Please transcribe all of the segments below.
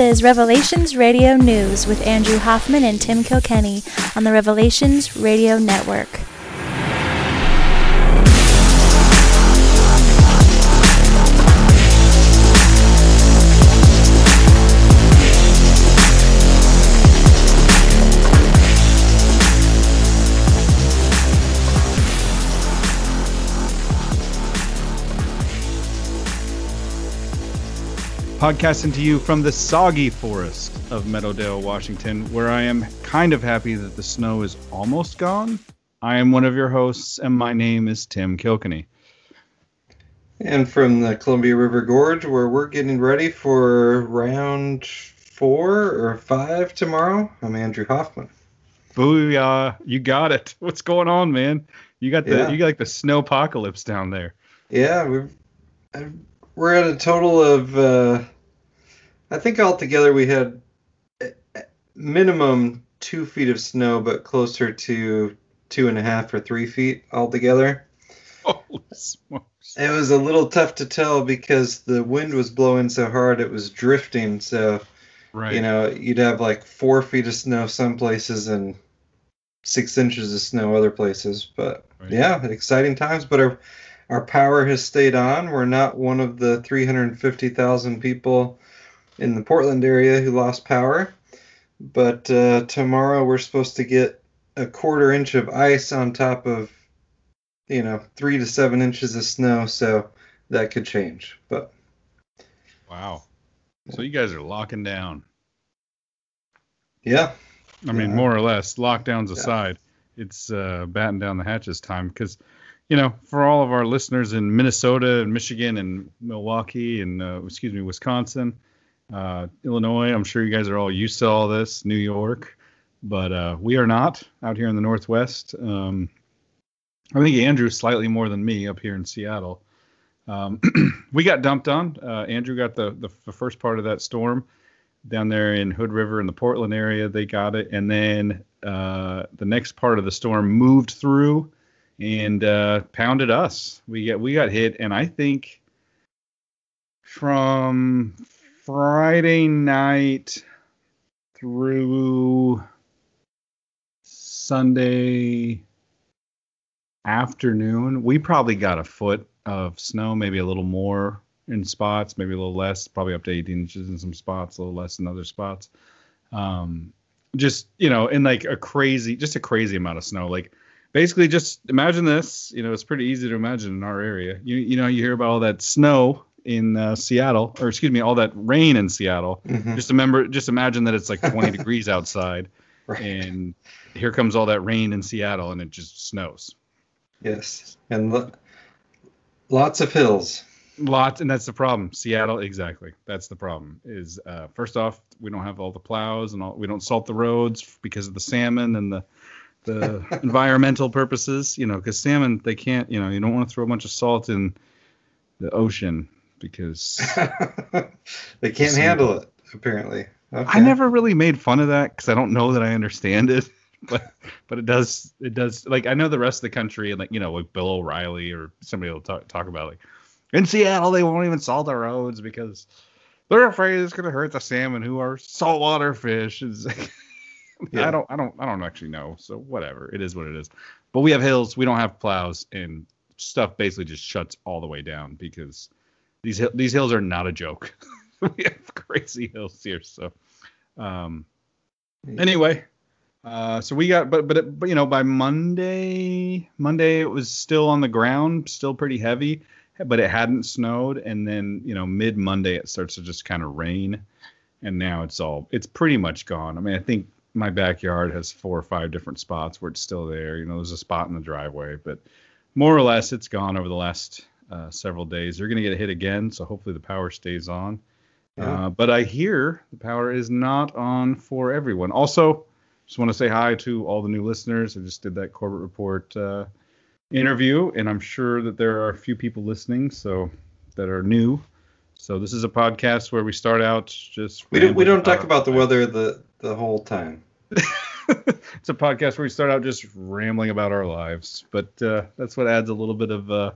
is Revelations Radio News with Andrew Hoffman and Tim Kilkenny on the Revelations Radio Network. Podcasting to you from the soggy forest of Meadowdale, Washington, where I am kind of happy that the snow is almost gone. I am one of your hosts, and my name is Tim Kilkenny. And from the Columbia River Gorge, where we're getting ready for round four or five tomorrow, I'm Andrew Hoffman. Booyah! You got it. What's going on, man? You got the yeah. you got like the snow apocalypse down there. Yeah, we've we're at a total of uh, I think altogether we had minimum two feet of snow, but closer to two and a half or three feet altogether. Smokes! It was a little tough to tell because the wind was blowing so hard it was drifting. So, right. you know, you'd have like four feet of snow some places and six inches of snow other places. But right. yeah, exciting times. But our our power has stayed on. We're not one of the 350,000 people in the Portland area who lost power. But uh, tomorrow we're supposed to get a quarter inch of ice on top of, you know, three to seven inches of snow. So that could change. But wow. So you guys are locking down. Yeah. I mean, yeah. more or less, lockdowns aside, yeah. it's uh, batten down the hatches time because you know, for all of our listeners in Minnesota and Michigan and Milwaukee and uh, excuse me, Wisconsin, uh, Illinois, I'm sure you guys are all used to all this. New York, but uh, we are not out here in the Northwest. Um, I think Andrew slightly more than me up here in Seattle. Um, we got dumped on. Uh, Andrew got the, the, the first part of that storm down there in Hood River in the Portland area. They got it, and then uh, the next part of the storm moved through and uh, pounded us. We got we got hit, and I think from Friday night through Sunday afternoon, we probably got a foot of snow, maybe a little more in spots, maybe a little less, probably up to 18 inches in some spots, a little less in other spots. Um, just you know, in like a crazy, just a crazy amount of snow. Like basically just imagine this. You know, it's pretty easy to imagine in our area. You you know, you hear about all that snow in uh, Seattle, or excuse me, all that rain in Seattle. Mm-hmm. Just remember, just imagine that it's like 20 degrees outside, right. and here comes all that rain in Seattle, and it just snows. Yes, and lo- lots of hills. Lots, and that's the problem. Seattle, exactly. That's the problem. Is uh, first off, we don't have all the plows, and all, we don't salt the roads because of the salmon and the the environmental purposes, you know, because salmon they can't, you know, you don't want to throw a bunch of salt in the ocean because they can't handle it apparently. Okay. I never really made fun of that because I don't know that I understand it, but but it does it does like I know the rest of the country and like you know like Bill O'Reilly or somebody will talk talk about like in Seattle they won't even salt the roads because they're afraid it's going to hurt the salmon who are saltwater fish. Like, yeah. I don't, I don't, I don't actually know. So whatever, it is what it is. But we have hills. We don't have plows, and stuff basically just shuts all the way down because these these hills are not a joke. we have crazy hills here. So, um, anyway, uh, so we got, but but but you know, by Monday, Monday it was still on the ground, still pretty heavy, but it hadn't snowed, and then you know, mid Monday it starts to just kind of rain, and now it's all, it's pretty much gone. I mean, I think my backyard has four or five different spots where it's still there. You know, there's a spot in the driveway, but more or less it's gone over the last uh, several days. They're going to get hit again, so hopefully the power stays on. Yeah. Uh, but I hear the power is not on for everyone. Also, just want to say hi to all the new listeners. I just did that corporate report uh, interview, and I'm sure that there are a few people listening, so that are new. So this is a podcast where we start out just we don't we don't talk about the weather the the whole time. it's a podcast where we start out just rambling about our lives, but uh, that's what adds a little bit of uh,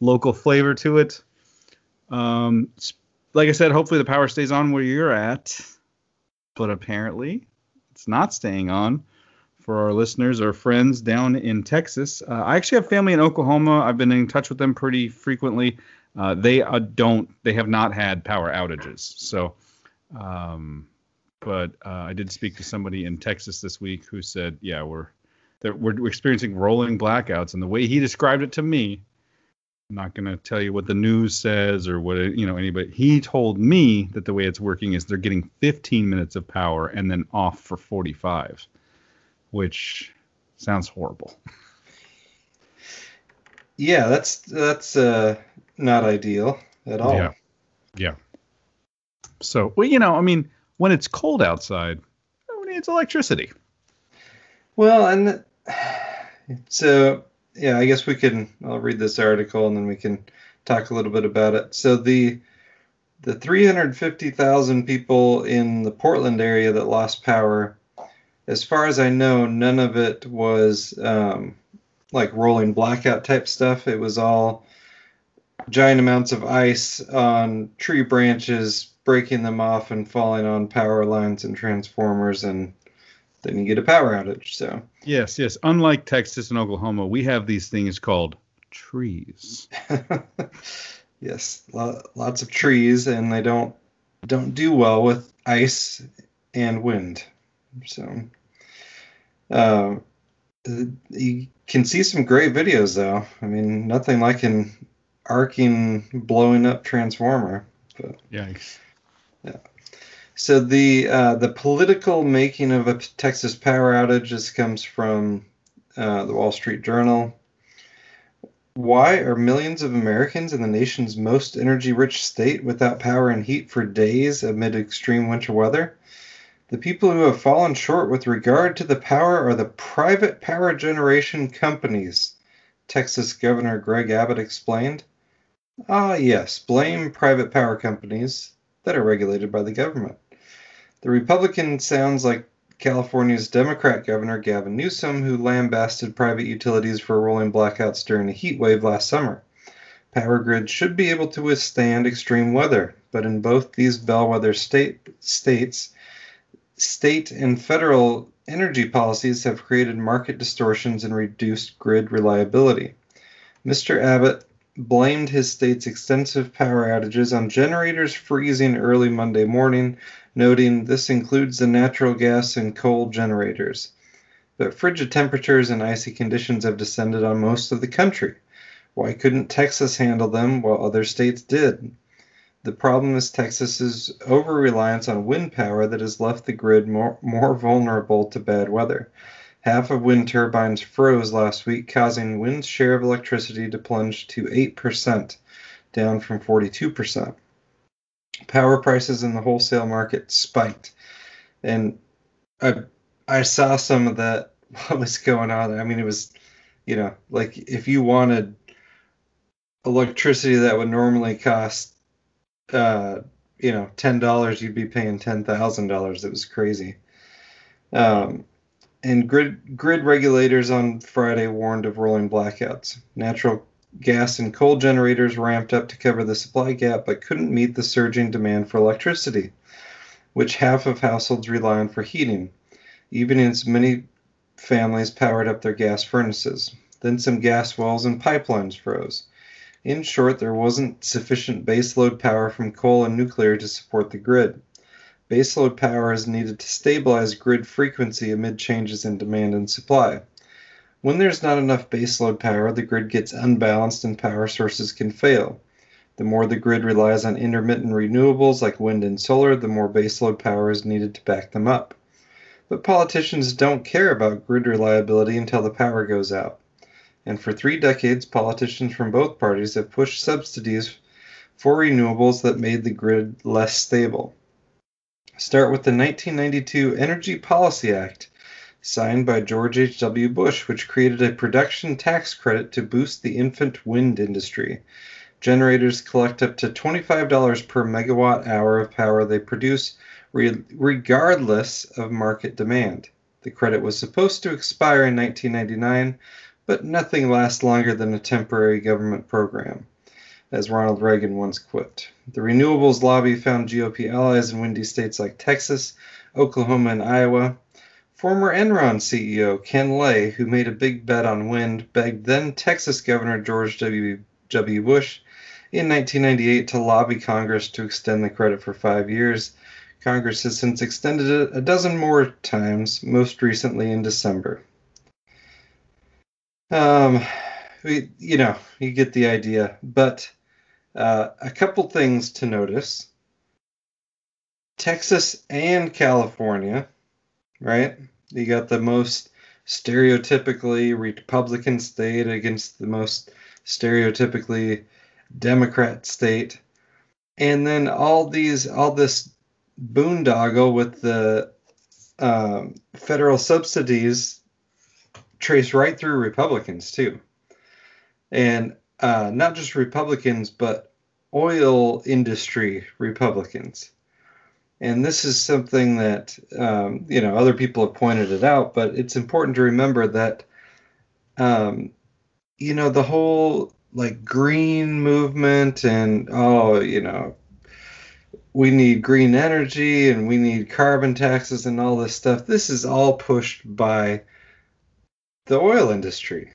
local flavor to it. Um, like I said, hopefully the power stays on where you're at. but apparently it's not staying on for our listeners or friends down in Texas. Uh, I actually have family in Oklahoma. I've been in touch with them pretty frequently. Uh, they uh, don't. They have not had power outages. So, um, but uh, I did speak to somebody in Texas this week who said, "Yeah, we're we're experiencing rolling blackouts." And the way he described it to me, I'm not going to tell you what the news says or what you know anybody. He told me that the way it's working is they're getting 15 minutes of power and then off for 45 which sounds horrible. Yeah, that's that's uh, not ideal at all. Yeah, yeah. So, well, you know, I mean, when it's cold outside, who needs electricity? Well, and so yeah, I guess we can. I'll read this article and then we can talk a little bit about it. So the the 350,000 people in the Portland area that lost power as far as I know, none of it was um, like rolling blackout type stuff. It was all giant amounts of ice on tree branches, breaking them off and falling on power lines and transformers, and then you get a power outage. So yes, yes. Unlike Texas and Oklahoma, we have these things called trees. yes, lots of trees, and they don't don't do well with ice and wind. So uh, you can see some great videos though. I mean, nothing like an arcing, blowing up transformer. But, Yikes. Yeah. So the uh, the political making of a Texas power outage this comes from uh, the Wall Street Journal. Why are millions of Americans in the nation's most energy-rich state without power and heat for days amid extreme winter weather? The people who have fallen short with regard to the power are the private power generation companies, Texas Governor Greg Abbott explained. Ah, yes, blame private power companies that are regulated by the government. The Republican sounds like California's Democrat Governor Gavin Newsom, who lambasted private utilities for rolling blackouts during a heat wave last summer. Power grids should be able to withstand extreme weather, but in both these bellwether state, states, state and federal energy policies have created market distortions and reduced grid reliability. Mr. Abbott blamed his state's extensive power outages on generators freezing early Monday morning, noting this includes the natural gas and coal generators. But frigid temperatures and icy conditions have descended on most of the country. Why couldn't Texas handle them while other states did? The problem is Texas's over reliance on wind power that has left the grid more, more vulnerable to bad weather. Half of wind turbines froze last week, causing wind's share of electricity to plunge to 8%, down from 42%. Power prices in the wholesale market spiked. And I, I saw some of that, what was going on. I mean, it was, you know, like if you wanted electricity that would normally cost uh, you know, ten dollars, you'd be paying ten thousand dollars. It was crazy. Um, and grid grid regulators on Friday warned of rolling blackouts. Natural gas and coal generators ramped up to cover the supply gap, but couldn't meet the surging demand for electricity, which half of households rely on for heating. Even as many families powered up their gas furnaces. Then some gas wells and pipelines froze. In short, there wasn't sufficient baseload power from coal and nuclear to support the grid. Baseload power is needed to stabilize grid frequency amid changes in demand and supply. When there's not enough baseload power, the grid gets unbalanced and power sources can fail. The more the grid relies on intermittent renewables like wind and solar, the more baseload power is needed to back them up. But politicians don't care about grid reliability until the power goes out and for three decades, politicians from both parties have pushed subsidies for renewables that made the grid less stable. Start with the 1992 Energy Policy Act, signed by George H.W. Bush, which created a production tax credit to boost the infant wind industry. Generators collect up to $25 per megawatt hour of power they produce, re- regardless of market demand. The credit was supposed to expire in 1999, but nothing lasts longer than a temporary government program. as Ronald Reagan once quipped. The renewables lobby found GOP allies in windy states like Texas, Oklahoma, and Iowa. Former Enron CEO Ken Lay, who made a big bet on wind, begged then Texas Governor George W. W. Bush in 1998 to lobby Congress to extend the credit for five years. Congress has since extended it a dozen more times, most recently in December. Um, we, you know, you get the idea. But uh, a couple things to notice Texas and California right? You got the most stereotypically Republican state against the most stereotypically Democrat state. And then all these, all this boondoggle with the um, federal subsidies trace right through Republicans too. And uh, not just Republicans, but oil industry Republicans and this is something that um, you know other people have pointed it out but it's important to remember that um, you know the whole like green movement and oh you know we need green energy and we need carbon taxes and all this stuff. This is all pushed by the oil industry.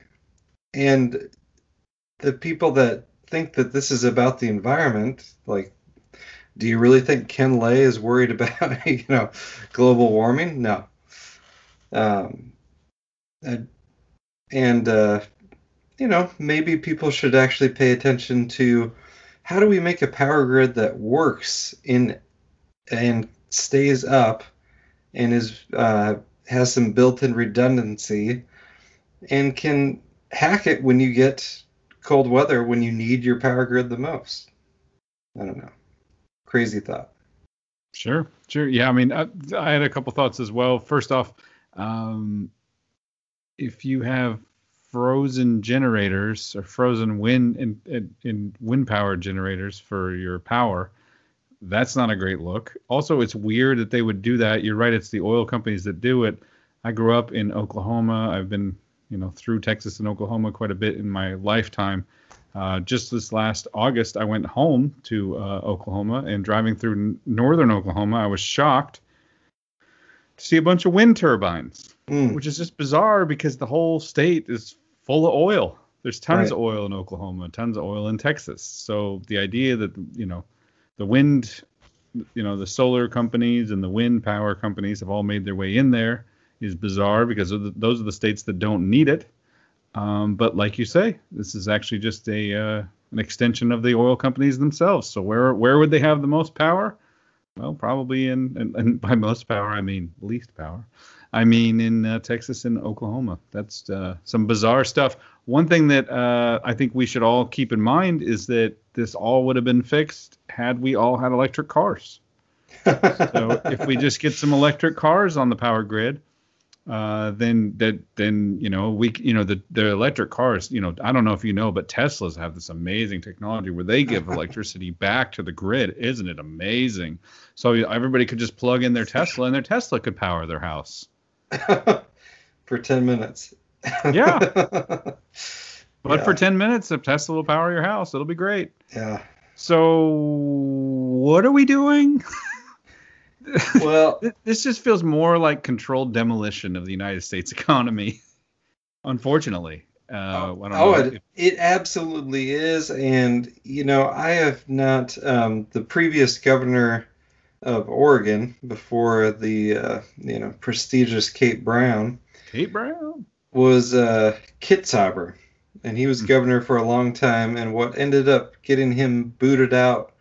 And the people that think that this is about the environment like do you really think Ken Lay is worried about you know global warming? No. Um, and uh, you know maybe people should actually pay attention to how do we make a power grid that works in and stays up and is uh, has some built-in redundancy and can hack it when you get cold weather when you need your power grid the most. I don't know crazy thought. Sure, sure. Yeah, I mean, I, I had a couple thoughts as well. First off, um, if you have frozen generators or frozen wind in, in, in wind power generators for your power, that's not a great look. Also, it's weird that they would do that. You're right; it's the oil companies that do it. I grew up in Oklahoma. I've been, you know, through Texas and Oklahoma quite a bit in my lifetime. Uh, just this last August, I went home to uh, Oklahoma and driving through n- northern Oklahoma, I was shocked to see a bunch of wind turbines, mm. which is just bizarre because the whole state is full of oil. There's tons right. of oil in Oklahoma, tons of oil in Texas. So the idea that you know the wind, you know, the solar companies and the wind power companies have all made their way in there is bizarre because the, those are the states that don't need it. Um, but like you say, this is actually just a uh, an extension of the oil companies themselves. So where where would they have the most power? Well, probably in and, and by most power I mean least power. I mean in uh, Texas and Oklahoma. That's uh, some bizarre stuff. One thing that uh, I think we should all keep in mind is that this all would have been fixed had we all had electric cars. so if we just get some electric cars on the power grid, uh, then that then you know we you know the the electric cars you know I don't know if you know but Teslas have this amazing technology where they give electricity back to the grid. Isn't it amazing? So everybody could just plug in their Tesla and their Tesla could power their house. For 10 minutes. Yeah. But yeah. for 10 minutes if Tesla will power your house it'll be great. Yeah. So what are we doing well, this just feels more like controlled demolition of the United States economy. Unfortunately, uh, oh, oh it, it, absolutely is, and you know, I have not. Um, the previous governor of Oregon before the uh, you know prestigious Kate Brown. Kate Brown was uh, Kitzhaber, and he was hmm. governor for a long time. And what ended up getting him booted out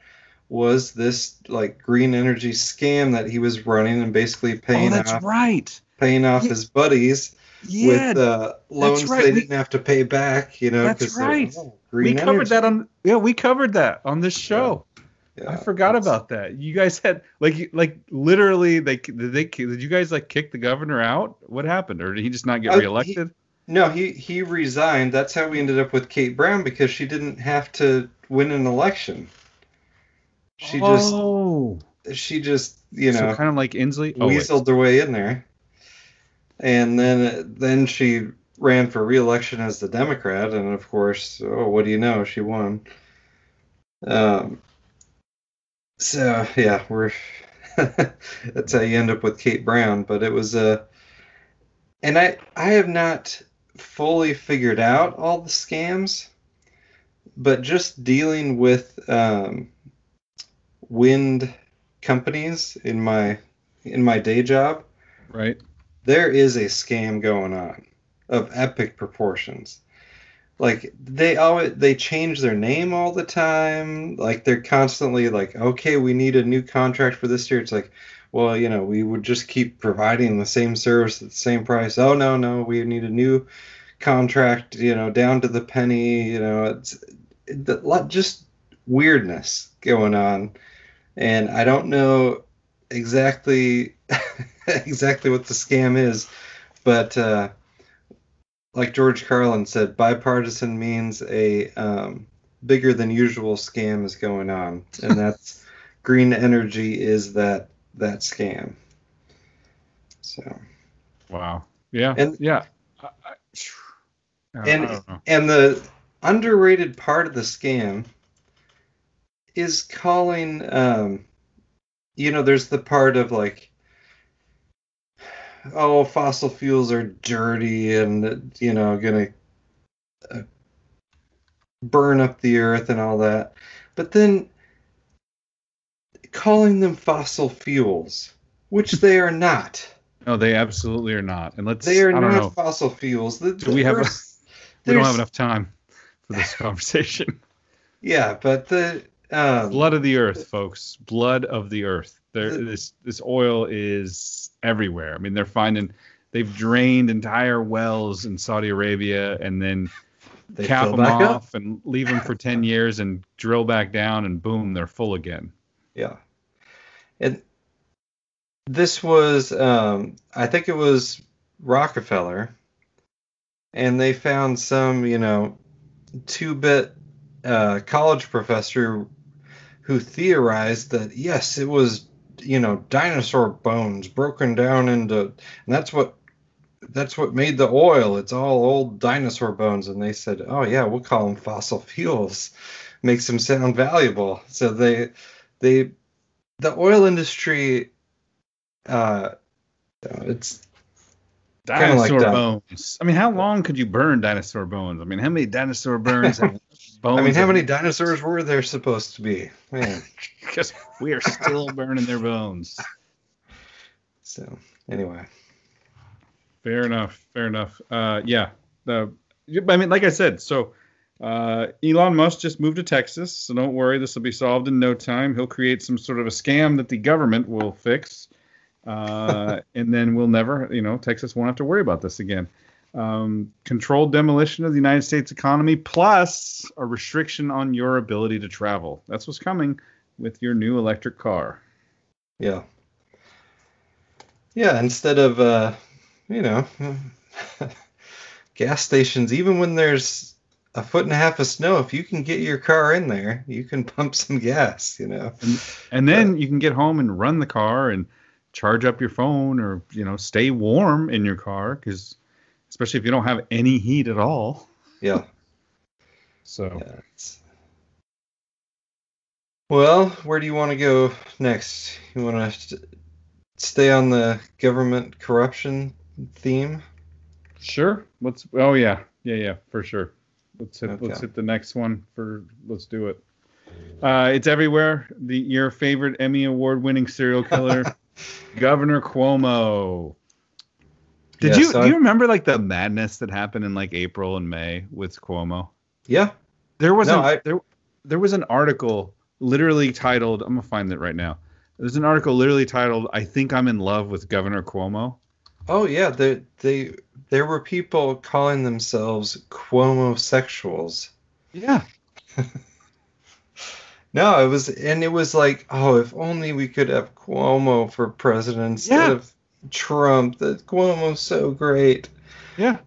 was this like green energy scam that he was running and basically paying oh, that's off, right. paying off yeah. his buddies yeah, with uh, loans right. they we, didn't have to pay back. You know, that's right. Oh, we covered energy. that on yeah, we covered that on this show. Yeah. I forgot about that. You guys had like like literally they did they did you guys like kick the governor out? What happened, or did he just not get uh, reelected? He, no, he he resigned. That's how we ended up with Kate Brown because she didn't have to win an election. She oh. just she just you know so kind of like Inslee oh, weaseled her way in there, and then then she ran for re-election as the Democrat, and of course, oh, what do you know, she won. Um, so yeah, we're that's how you end up with Kate Brown. But it was a, uh, and I I have not fully figured out all the scams, but just dealing with um, wind companies in my in my day job, right? There is a scam going on of epic proportions. Like they always they change their name all the time. Like they're constantly like okay we need a new contract for this year. It's like well you know we would just keep providing the same service at the same price. Oh no no we need a new contract you know down to the penny you know it's it, just weirdness going on and i don't know exactly exactly what the scam is but uh like George Carlin said, bipartisan means a um, bigger than usual scam is going on, and that's green energy is that that scam. So. Wow. Yeah. And yeah. I, I, and and the underrated part of the scam is calling. Um, you know, there's the part of like oh, fossil fuels are dirty and you know gonna uh, burn up the earth and all that, but then calling them fossil fuels, which they are not. No, they absolutely are not. And let's they are not know. fossil fuels. The, Do we have a, we don't have enough time for this conversation. Yeah, but the um, blood of the earth, folks. Blood of the earth. There, this this oil is everywhere. I mean, they're finding they've drained entire wells in Saudi Arabia and then they cap them off up. and leave them for 10 years and drill back down and boom, they're full again. Yeah. And this was, um, I think it was Rockefeller, and they found some, you know, two bit uh, college professor who theorized that yes, it was you know dinosaur bones broken down into and that's what that's what made the oil. It's all old dinosaur bones. And they said oh yeah we'll call them fossil fuels. Makes them sound valuable. So they they the oil industry uh it's dinosaur like bones. I mean how long could you burn dinosaur bones? I mean how many dinosaur burns have bones. I mean, how many dinosaurs were there supposed to be? Man, because we are still burning their bones. So anyway, fair enough. Fair enough. Uh, yeah. The I mean, like I said, so uh, Elon Musk just moved to Texas, so don't worry, this will be solved in no time. He'll create some sort of a scam that the government will fix, uh, and then we'll never, you know, Texas won't have to worry about this again um, controlled demolition of the United States economy, plus a restriction on your ability to travel. That's what's coming with your new electric car. Yeah. Yeah, instead of, uh, you know, gas stations, even when there's a foot and a half of snow, if you can get your car in there, you can pump some gas, you know. And, and then but, you can get home and run the car and charge up your phone or, you know, stay warm in your car because especially if you don't have any heat at all. Yeah. so. Yeah, well, where do you want to go next? You want to stay on the government corruption theme? Sure. Let's. Oh yeah, yeah, yeah, for sure. Let's hit. Okay. Let's hit the next one. For let's do it. Uh, it's everywhere. The your favorite Emmy award-winning serial killer, Governor Cuomo. Did you do you remember like the madness that happened in like April and May with Cuomo? Yeah. There was no, a, I, there there was an article literally titled I'm gonna find it right now. There's an article literally titled "I think I'm in love with Governor Cuomo." Oh yeah, they they there were people calling themselves Cuomo sexuals. Yeah. no, it was and it was like, oh, if only we could have Cuomo for president instead yeah. of Trump. That Cuomo's so great. Yeah.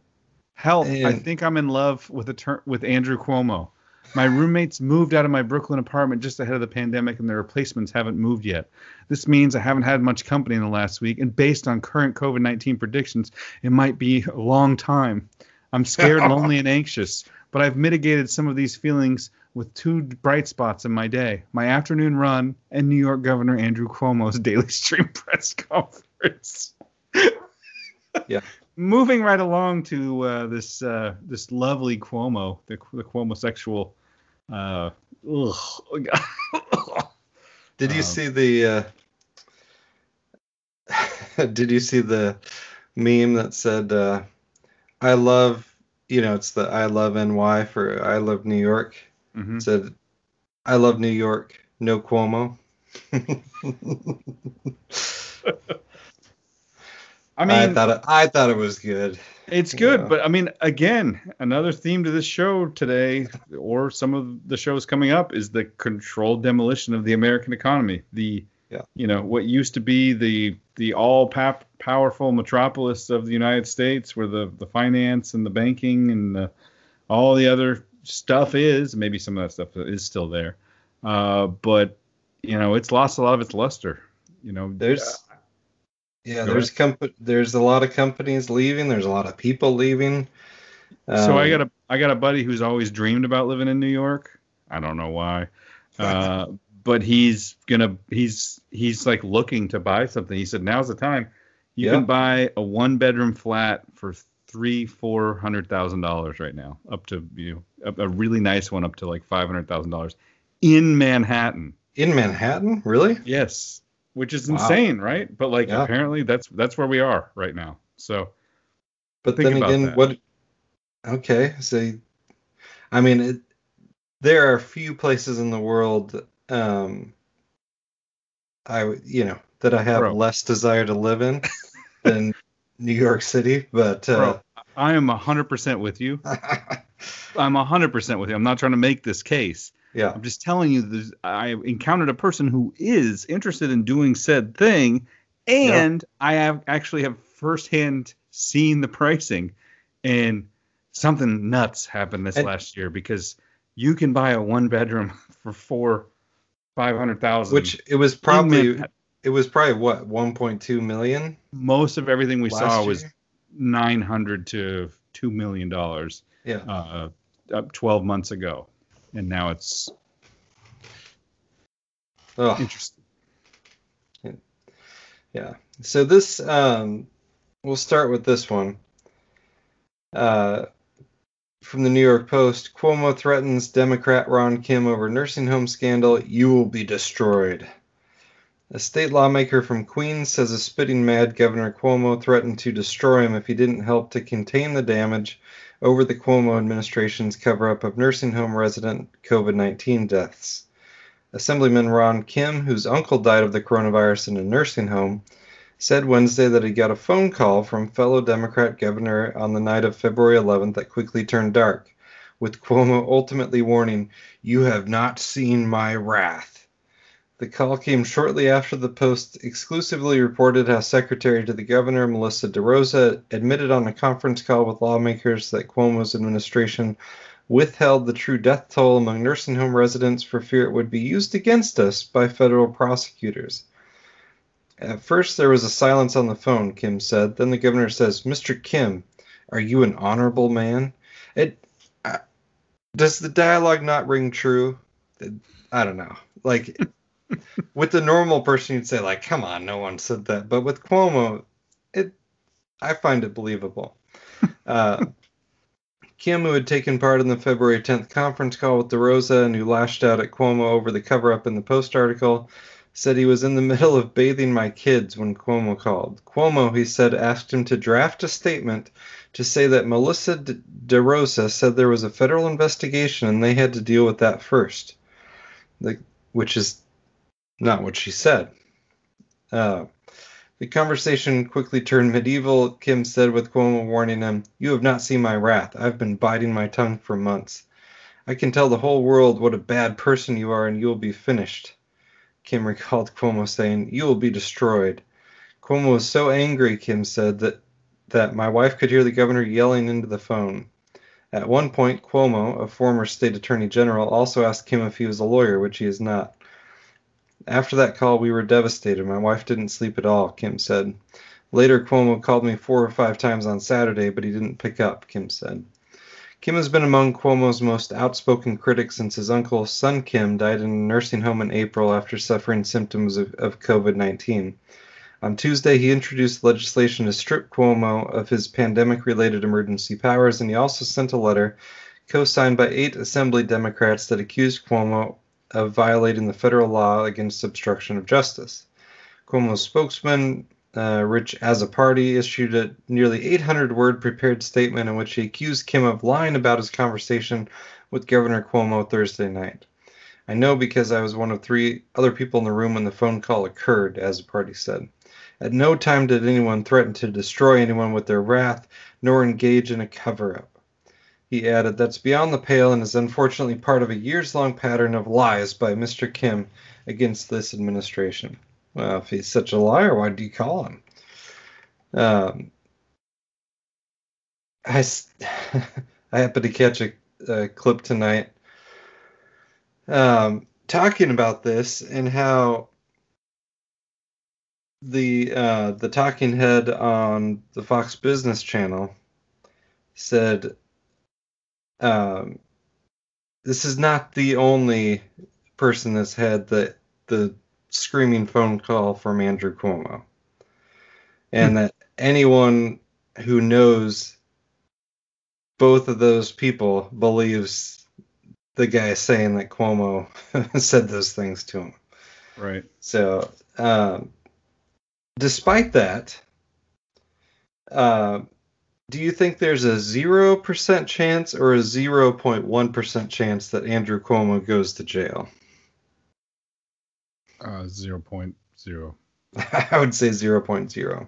Hell, and... I think I'm in love with a ter- with Andrew Cuomo. My roommates moved out of my Brooklyn apartment just ahead of the pandemic, and their replacements haven't moved yet. This means I haven't had much company in the last week, and based on current COVID 19 predictions, it might be a long time. I'm scared, lonely, and anxious, but I've mitigated some of these feelings with two bright spots in my day my afternoon run and New York Governor Andrew Cuomo's daily stream press conference. Yeah. Moving right along to uh, this uh, this lovely Cuomo, the, the Cuomo sexual. Uh, Did you um, see the? Uh, did you see the meme that said, uh, "I love," you know, it's the "I love NY" for "I love New York." Mm-hmm. Said, "I love New York." No Cuomo. I mean, I thought it, I thought it was good. It's good, yeah. but I mean, again, another theme to this show today, or some of the shows coming up, is the controlled demolition of the American economy. The, yeah. you know, what used to be the the all pap- powerful metropolis of the United States, where the the finance and the banking and the, all the other stuff is. Maybe some of that stuff is still there, uh, but you know, it's lost a lot of its luster. You know, there's yeah, there's comp- there's a lot of companies leaving. There's a lot of people leaving. Um, so I um, got a I got a buddy who's always dreamed about living in New York. I don't know why, uh, but he's gonna he's he's like looking to buy something. He said now's the time. You can buy a one bedroom flat for three four hundred thousand dollars right now, up to you know, a, a really nice one up to like five hundred thousand dollars in Manhattan. In Manhattan, really? Yes which is wow. insane, right? But like yeah. apparently that's that's where we are right now. So, but then again, that. what? Okay, so I mean, it, there are few places in the world, um, I you know that I have Bro. less desire to live in than New York City, but uh, Bro, I am hundred percent with you. I'm hundred percent with you. I'm not trying to make this case. Yeah. I'm just telling you I encountered a person who is interested in doing said thing, and yeah. I have actually have firsthand seen the pricing, and something nuts happened this and, last year because you can buy a one bedroom for four five hundred thousand. Which it was probably it was probably what one point two million. Most of everything we saw year? was nine hundred to two million dollars. Yeah. Uh, up twelve months ago and now it's oh. interesting. Yeah. So this, um, we'll start with this one. Uh, from the New York Post, Cuomo threatens Democrat Ron Kim over nursing home scandal. You will be destroyed. A state lawmaker from Queens says a spitting mad Governor Cuomo threatened to destroy him if he didn't help to contain the damage over the Cuomo administration's cover up of nursing home resident COVID 19 deaths. Assemblyman Ron Kim, whose uncle died of the coronavirus in a nursing home, said Wednesday that he got a phone call from fellow Democrat governor on the night of February 11th that quickly turned dark, with Cuomo ultimately warning, You have not seen my wrath. The call came shortly after the Post exclusively reported how Secretary to the Governor, Melissa DeRosa, admitted on a conference call with lawmakers that Cuomo's administration withheld the true death toll among nursing home residents for fear it would be used against us by federal prosecutors. At first, there was a silence on the phone, Kim said. Then the governor says, Mr. Kim, are you an honorable man? It, uh, does the dialogue not ring true? I don't know. Like, with the normal person, you'd say like, "Come on, no one said that." But with Cuomo, it I find it believable. Uh, Kim, who had taken part in the February 10th conference call with DeRosa and who lashed out at Cuomo over the cover-up in the Post article, said he was in the middle of bathing my kids when Cuomo called. Cuomo, he said, asked him to draft a statement to say that Melissa DeRosa said there was a federal investigation and they had to deal with that first. The, which is not what she said. Uh, the conversation quickly turned medieval, Kim said with Cuomo warning him, You have not seen my wrath. I've been biting my tongue for months. I can tell the whole world what a bad person you are and you will be finished. Kim recalled Cuomo saying, You will be destroyed. Cuomo was so angry, Kim said, that, that my wife could hear the governor yelling into the phone. At one point, Cuomo, a former state attorney general, also asked Kim if he was a lawyer, which he is not. After that call, we were devastated. My wife didn't sleep at all, Kim said. Later, Cuomo called me four or five times on Saturday, but he didn't pick up, Kim said. Kim has been among Cuomo's most outspoken critics since his uncle, Son Kim, died in a nursing home in April after suffering symptoms of, of COVID 19. On Tuesday, he introduced legislation to strip Cuomo of his pandemic related emergency powers, and he also sent a letter co signed by eight Assembly Democrats that accused Cuomo of violating the federal law against obstruction of justice. Cuomo's spokesman, uh, Rich Azzopardi, issued a nearly 800 word prepared statement in which he accused Kim of lying about his conversation with Governor Cuomo Thursday night. I know because I was one of three other people in the room when the phone call occurred, Azzopardi said. At no time did anyone threaten to destroy anyone with their wrath, nor engage in a cover up. He added, That's beyond the pale and is unfortunately part of a years long pattern of lies by Mr. Kim against this administration. Well, if he's such a liar, why do you call him? Um, I, I happened to catch a, a clip tonight um, talking about this and how the uh, the talking head on the Fox Business Channel said um, this is not the only person that's had the the screaming phone call from Andrew Cuomo, and hmm. that anyone who knows both of those people believes the guy saying that Cuomo said those things to him. Right. So, um, despite that, uh, do you think there's a 0% chance or a 0.1% chance that Andrew Cuomo goes to jail? Uh, 0.0. I would say 0.0.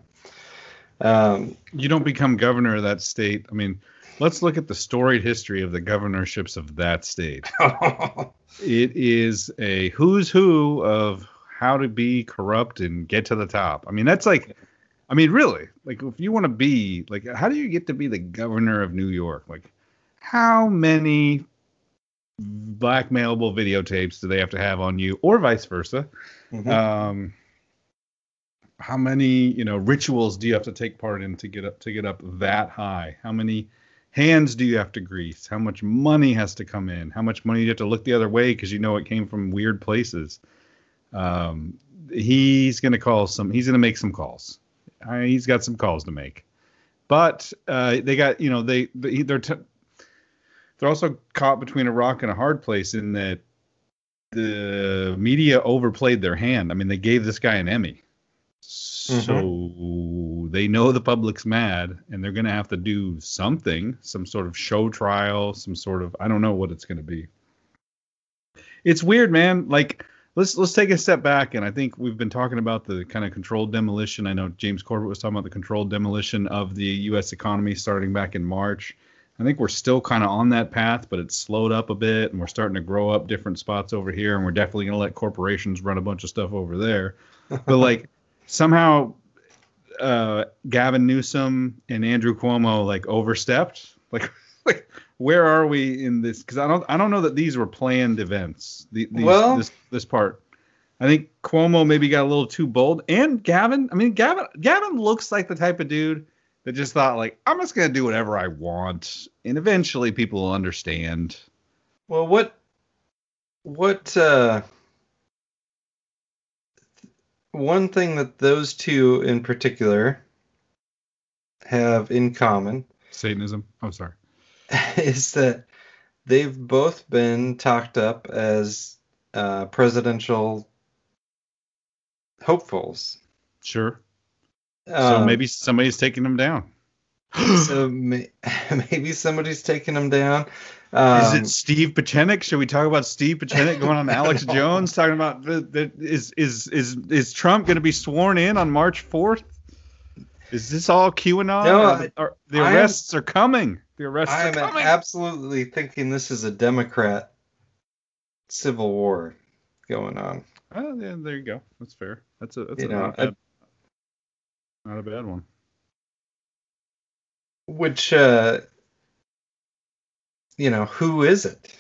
Um, you don't become governor of that state. I mean, let's look at the storied history of the governorships of that state. it is a who's who of how to be corrupt and get to the top. I mean, that's like I mean, really, like if you want to be like, how do you get to be the governor of New York? Like, how many blackmailable videotapes do they have to have on you, or vice versa? Mm-hmm. Um, how many you know rituals do you have to take part in to get up to get up that high? How many hands do you have to grease? How much money has to come in? How much money do you have to look the other way because you know it came from weird places? Um, he's going to call some. He's going to make some calls I, he's got some calls to make. But uh, they got, you know, they they're t- they're also caught between a rock and a hard place in that the media overplayed their hand. I mean, they gave this guy an Emmy. So mm-hmm. they know the public's mad and they're going to have to do something, some sort of show trial, some sort of I don't know what it's going to be. It's weird, man. Like let's let's take a step back and I think we've been talking about the kind of controlled demolition. I know James Corbett was talking about the controlled demolition of the U.S. economy starting back in March. I think we're still kind of on that path, but it's slowed up a bit, and we're starting to grow up different spots over here, and we're definitely going to let corporations run a bunch of stuff over there. but like somehow, uh, Gavin Newsom and Andrew Cuomo like overstepped. Like, like where are we in this? Because I don't I don't know that these were planned events. The, these, well, this this part. I think Cuomo maybe got a little too bold, and Gavin. I mean, Gavin Gavin looks like the type of dude that just thought like I'm just gonna do whatever I want, and eventually people will understand. Well, what what uh, one thing that those two in particular have in common Satanism. Oh, sorry. is that they've both been talked up as uh, presidential hopefuls. Sure. Um, so maybe somebody's taking them down. so may- maybe somebody's taking them down. Um, is it Steve Pieczenik? Should we talk about Steve Pieczenik going on Alex Jones talking about the, the, is is is is Trump going to be sworn in on March fourth? Is this all QAnon? No, or, or the arrests am, are coming. The arrests I are coming. absolutely thinking this is a Democrat civil war going on. Oh, yeah, there you go. That's fair. That's a that's a, know, not, bad, not a bad one. Which, uh, you know, who is it?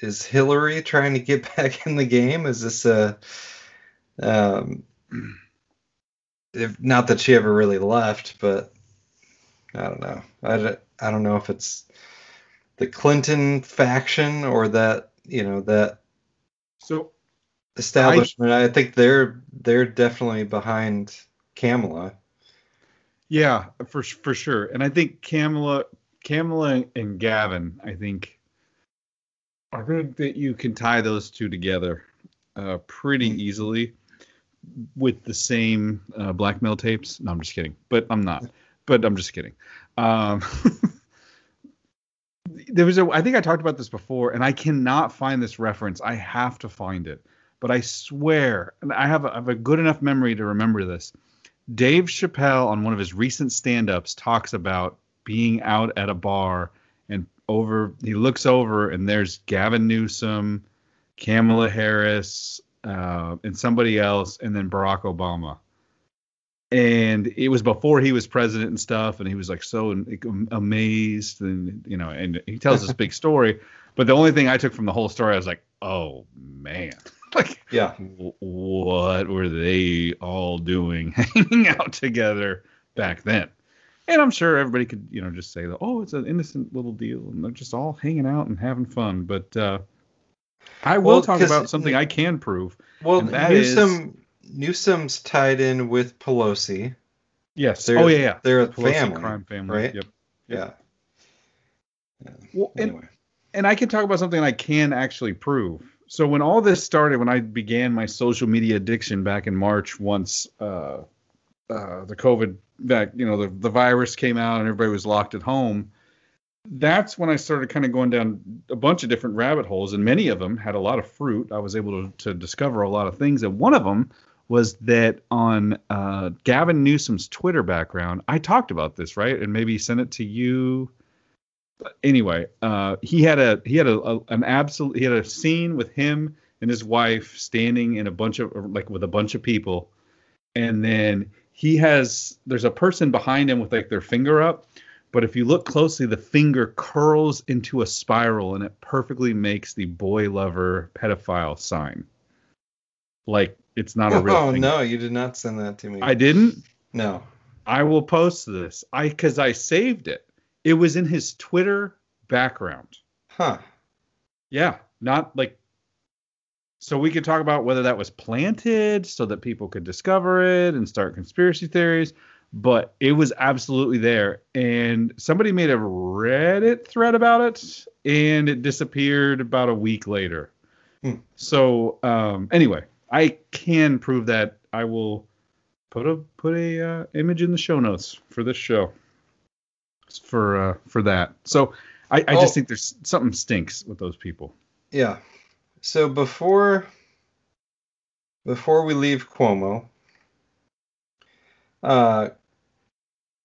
Is Hillary trying to get back in the game? Is this a, um, if not that she ever really left, but I don't know. I, I don't know if it's the Clinton faction or that you know that so establishment. I, I think they're they're definitely behind Kamala. Yeah, for for sure. And I think Kamala Kamala and Gavin, I think I think that you can tie those two together uh, pretty mm. easily with the same uh, blackmail tapes. No, I'm just kidding. But I'm not. But I'm just kidding. Um, there was a. I think I talked about this before, and I cannot find this reference. I have to find it. But I swear, and I have a, I have a good enough memory to remember this. Dave Chappelle on one of his recent stand-ups talks about being out at a bar and over he looks over and there's Gavin Newsom, Kamala Harris, uh, and somebody else, and then Barack Obama. And it was before he was president and stuff, and he was like so amazed, and you know, and he tells this big story. But the only thing I took from the whole story, I was like, oh man, like, yeah, what were they all doing, hanging out together back then? And I'm sure everybody could, you know, just say that, oh, it's an innocent little deal, and they're just all hanging out and having fun. But uh, I will well, talk about something I can prove. Well, Newsom is, Newsom's tied in with Pelosi. Yes. They're, oh yeah, yeah. They're a Pelosi family, crime family, right? Yep. yep. Yeah. yeah. Well, anyway. and, and I can talk about something I can actually prove. So when all this started, when I began my social media addiction back in March, once uh, uh, the COVID back, you know, the, the virus came out and everybody was locked at home, that's when I started kind of going down a bunch of different rabbit holes, and many of them had a lot of fruit. I was able to, to discover a lot of things, and one of them was that on uh, Gavin Newsom's Twitter background, I talked about this, right, and maybe sent it to you. But anyway, uh, he had a he had a, a an absolute he had a scene with him and his wife standing in a bunch of like with a bunch of people, and then he has there's a person behind him with like their finger up. But if you look closely the finger curls into a spiral and it perfectly makes the boy lover pedophile sign. Like it's not a real oh no you did not send that to me. I didn't? No. I will post this. I because i saved it. It was in his twitter background. Huh. Yeah not like so we could talk about whether that was planted so that people could discover it and start conspiracy theories, but it was absolutely there. And somebody made a Reddit thread about it, and it disappeared about a week later. Hmm. So um, anyway, I can prove that. I will put a put a uh, image in the show notes for this show for uh, for that. So I, I oh. just think there's something stinks with those people. Yeah, so before before we leave Cuomo, uh,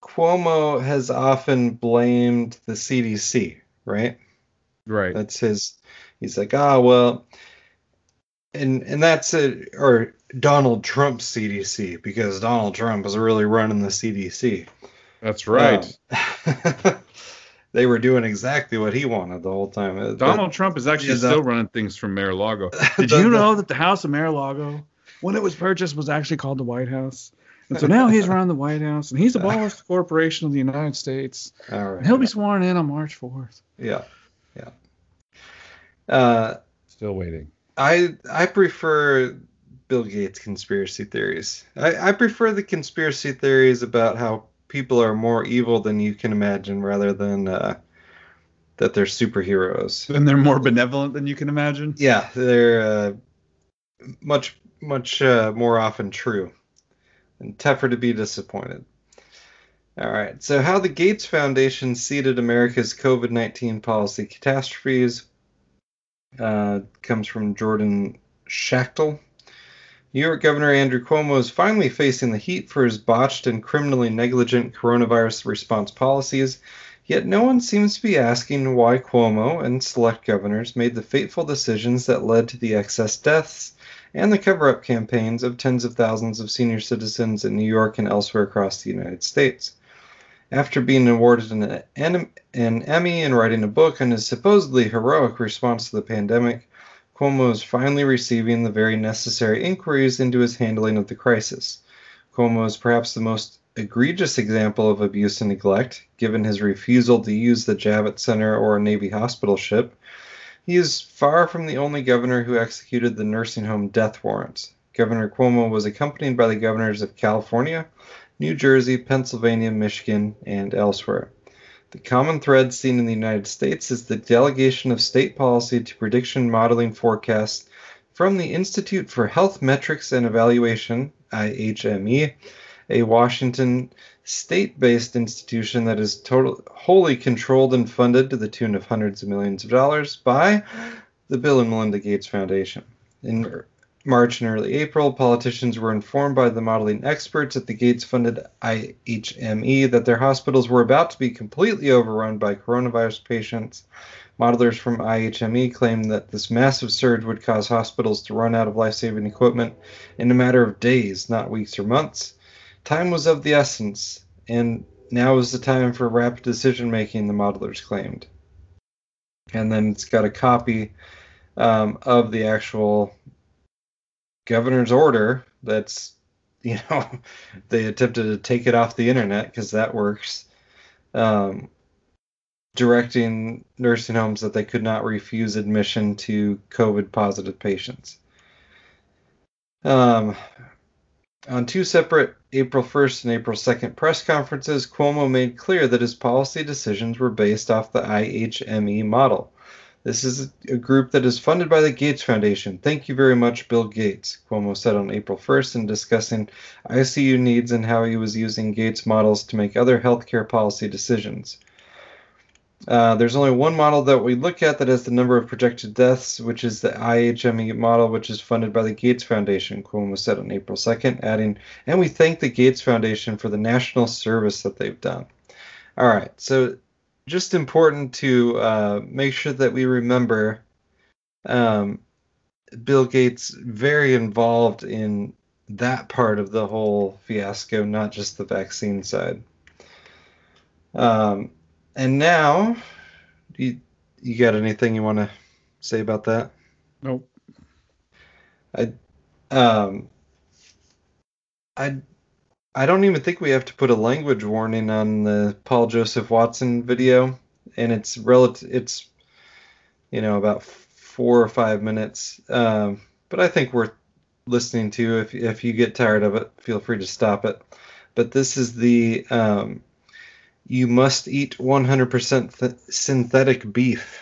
Cuomo has often blamed the CDC, right? Right. That's his. He's like, ah, oh, well, and and that's it, or Donald Trump's CDC because Donald Trump is really running the CDC. That's right. Um, they were doing exactly what he wanted the whole time. Uh, Donald but, Trump is actually still running things from Mar-a-Lago. Did the, you know that the House of Mar-a-Lago, when it was purchased, was actually called the White House? And so now he's running the White House, and he's abolished the corporation of the United States. All right. he'll be sworn in on March 4th. Yeah, yeah. Uh, still waiting. I I prefer Bill Gates conspiracy theories. I, I prefer the conspiracy theories about how people are more evil than you can imagine rather than uh, that they're superheroes. And they're more benevolent than you can imagine? Yeah, they're uh, much, much uh, more often true and tougher to be disappointed. All right, so how the Gates Foundation seeded America's COVID 19 policy catastrophes uh, comes from Jordan Schachtel. New York Governor Andrew Cuomo is finally facing the heat for his botched and criminally negligent coronavirus response policies, yet no one seems to be asking why Cuomo and select governors made the fateful decisions that led to the excess deaths and the cover up campaigns of tens of thousands of senior citizens in New York and elsewhere across the United States. After being awarded an, an Emmy and writing a book on his supposedly heroic response to the pandemic, Cuomo is finally receiving the very necessary inquiries into his handling of the crisis. Cuomo is perhaps the most egregious example of abuse and neglect, given his refusal to use the Javits Center or a Navy hospital ship. He is far from the only governor who executed the nursing home death warrants. Governor Cuomo was accompanied by the governors of California, New Jersey, Pennsylvania, Michigan, and elsewhere. The common thread seen in the United States is the delegation of state policy to prediction modeling forecasts from the Institute for Health Metrics and Evaluation, IHME, a Washington state based institution that is total, wholly controlled and funded to the tune of hundreds of millions of dollars by the Bill and Melinda Gates Foundation. In March and early April, politicians were informed by the modeling experts at the Gates funded IHME that their hospitals were about to be completely overrun by coronavirus patients. Modelers from IHME claimed that this massive surge would cause hospitals to run out of life saving equipment in a matter of days, not weeks or months. Time was of the essence, and now is the time for rapid decision making, the modelers claimed. And then it's got a copy um, of the actual governor's order that's you know they attempted to take it off the internet because that works um, directing nursing homes that they could not refuse admission to covid positive patients um, on two separate April 1st and April 2nd press conferences, Cuomo made clear that his policy decisions were based off the IHME model. This is a group that is funded by the Gates Foundation. Thank you very much, Bill Gates, Cuomo said on April 1st in discussing ICU needs and how he was using Gates models to make other healthcare policy decisions. Uh, there's only one model that we look at that has the number of projected deaths, which is the IHME model, which is funded by the Gates Foundation, Cuomo said on April 2nd, adding, and we thank the Gates Foundation for the national service that they've done. All right, so just important to uh, make sure that we remember um, Bill Gates very involved in that part of the whole fiasco, not just the vaccine side. Um, and now, you you got anything you want to say about that? Nope. I um I I don't even think we have to put a language warning on the Paul Joseph Watson video, and it's relative. It's you know about four or five minutes, um, but I think worth listening to. If if you get tired of it, feel free to stop it. But this is the um, you must eat 100% th- synthetic beef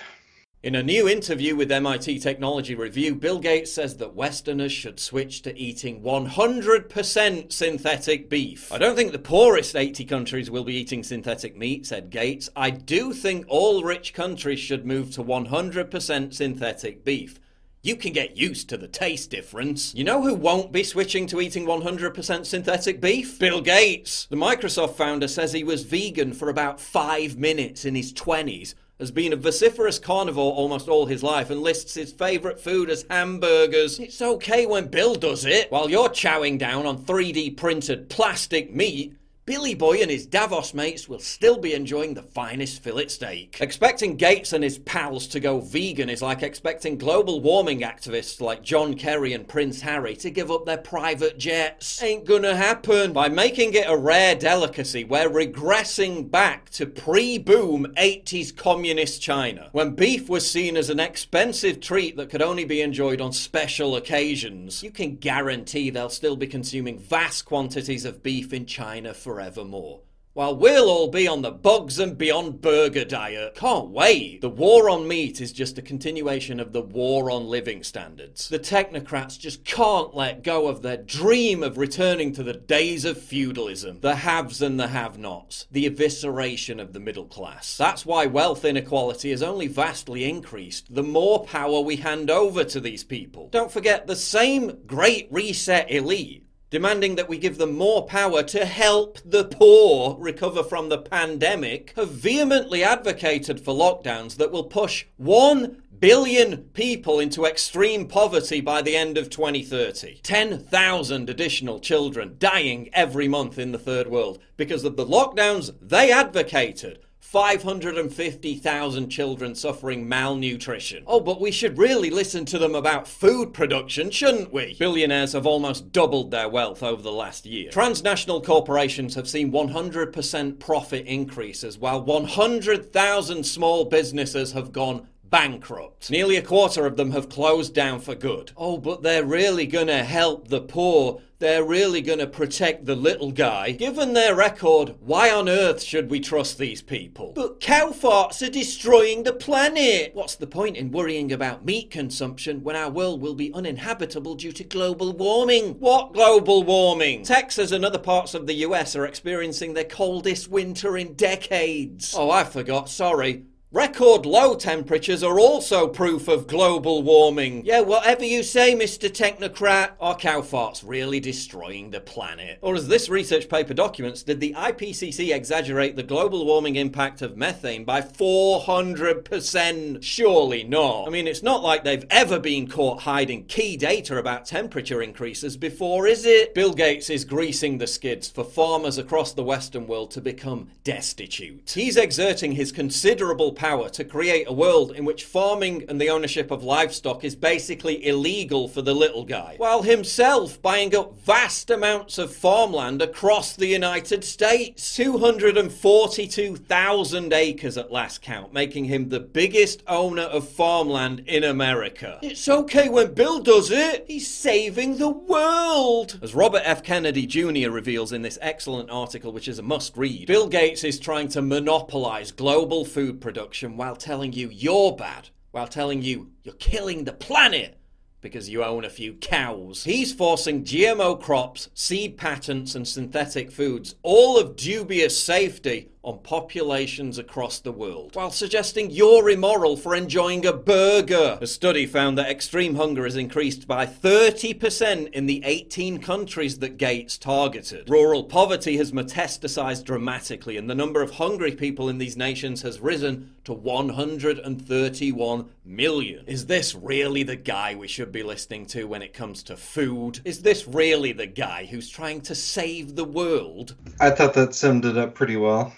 in a new interview with MIT Technology Review, Bill Gates says that Westerners should switch to eating 100% synthetic beef. I don't think the poorest 80 countries will be eating synthetic meat, said Gates. I do think all rich countries should move to 100% synthetic beef. You can get used to the taste difference. You know who won't be switching to eating 100% synthetic beef? Bill Gates. The Microsoft founder says he was vegan for about five minutes in his 20s has been a vociferous carnivore almost all his life and lists his favourite food as hamburgers. It's okay when Bill does it. While you're chowing down on 3D printed plastic meat, Billy Boy and his Davos mates will still be enjoying the finest fillet steak. Expecting Gates and his pals to go vegan is like expecting global warming activists like John Kerry and Prince Harry to give up their private jets. Ain't gonna happen. By making it a rare delicacy, we're regressing back to pre boom 80s communist China, when beef was seen as an expensive treat that could only be enjoyed on special occasions. You can guarantee they'll still be consuming vast quantities of beef in China forever forevermore. While we'll all be on the bugs and beyond burger diet. Can't wait. The war on meat is just a continuation of the war on living standards. The technocrats just can't let go of their dream of returning to the days of feudalism, the haves and the have nots, the evisceration of the middle class. That's why wealth inequality has only vastly increased the more power we hand over to these people. Don't forget, the same Great Reset elite demanding that we give them more power to help the poor recover from the pandemic, have vehemently advocated for lockdowns that will push 1 billion people into extreme poverty by the end of 2030. 10,000 additional children dying every month in the third world because of the lockdowns they advocated 550,000 children suffering malnutrition. Oh, but we should really listen to them about food production, shouldn't we? Billionaires have almost doubled their wealth over the last year. Transnational corporations have seen 100% profit increases, while 100,000 small businesses have gone bankrupt. Nearly a quarter of them have closed down for good. Oh, but they're really gonna help the poor. They're really gonna protect the little guy. Given their record, why on earth should we trust these people? But cow farts are destroying the planet! What's the point in worrying about meat consumption when our world will be uninhabitable due to global warming? What global warming? Texas and other parts of the US are experiencing their coldest winter in decades. Oh, I forgot, sorry. Record low temperatures are also proof of global warming. Yeah, whatever you say, Mr. Technocrat. Are cow farts really destroying the planet? Or as this research paper documents, did the IPCC exaggerate the global warming impact of methane by 400%? Surely not. I mean, it's not like they've ever been caught hiding key data about temperature increases before, is it? Bill Gates is greasing the skids for farmers across the Western world to become destitute. He's exerting his considerable power to create a world in which farming and the ownership of livestock is basically illegal for the little guy, while himself buying up vast amounts of farmland across the United States 242,000 acres at last count, making him the biggest owner of farmland in America. It's okay when Bill does it, he's saving the world! As Robert F. Kennedy Jr. reveals in this excellent article, which is a must read, Bill Gates is trying to monopolize global food production production while telling you you're bad, while telling you you're killing the planet because you own a few cows. He's forcing GMO crops, seed patents, and synthetic foods, all of dubious safety, on populations across the world, while suggesting you're immoral for enjoying a burger. A study found that extreme hunger has increased by 30% in the 18 countries that Gates targeted. Rural poverty has metastasized dramatically, and the number of hungry people in these nations has risen to 131 million. Is this really the guy we should be listening to when it comes to food? Is this really the guy who's trying to save the world? I thought that summed it up pretty well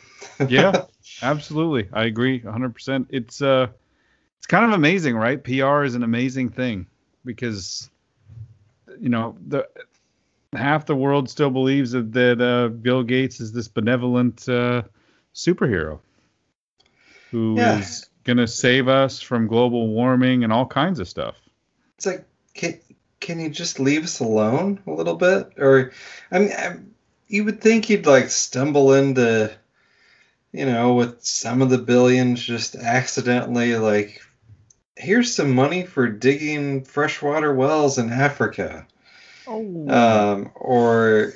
yeah, absolutely. I agree 100%. It's uh it's kind of amazing, right? PR is an amazing thing because you know, the half the world still believes that, that uh, Bill Gates is this benevolent uh, superhero who yeah. is going to save us from global warming and all kinds of stuff. It's like, can, can you just leave us alone a little bit? Or, I mean, I, you would think you'd like stumble into you know, with some of the billions just accidentally like, here's some money for digging freshwater wells in Africa. Oh. Um, or,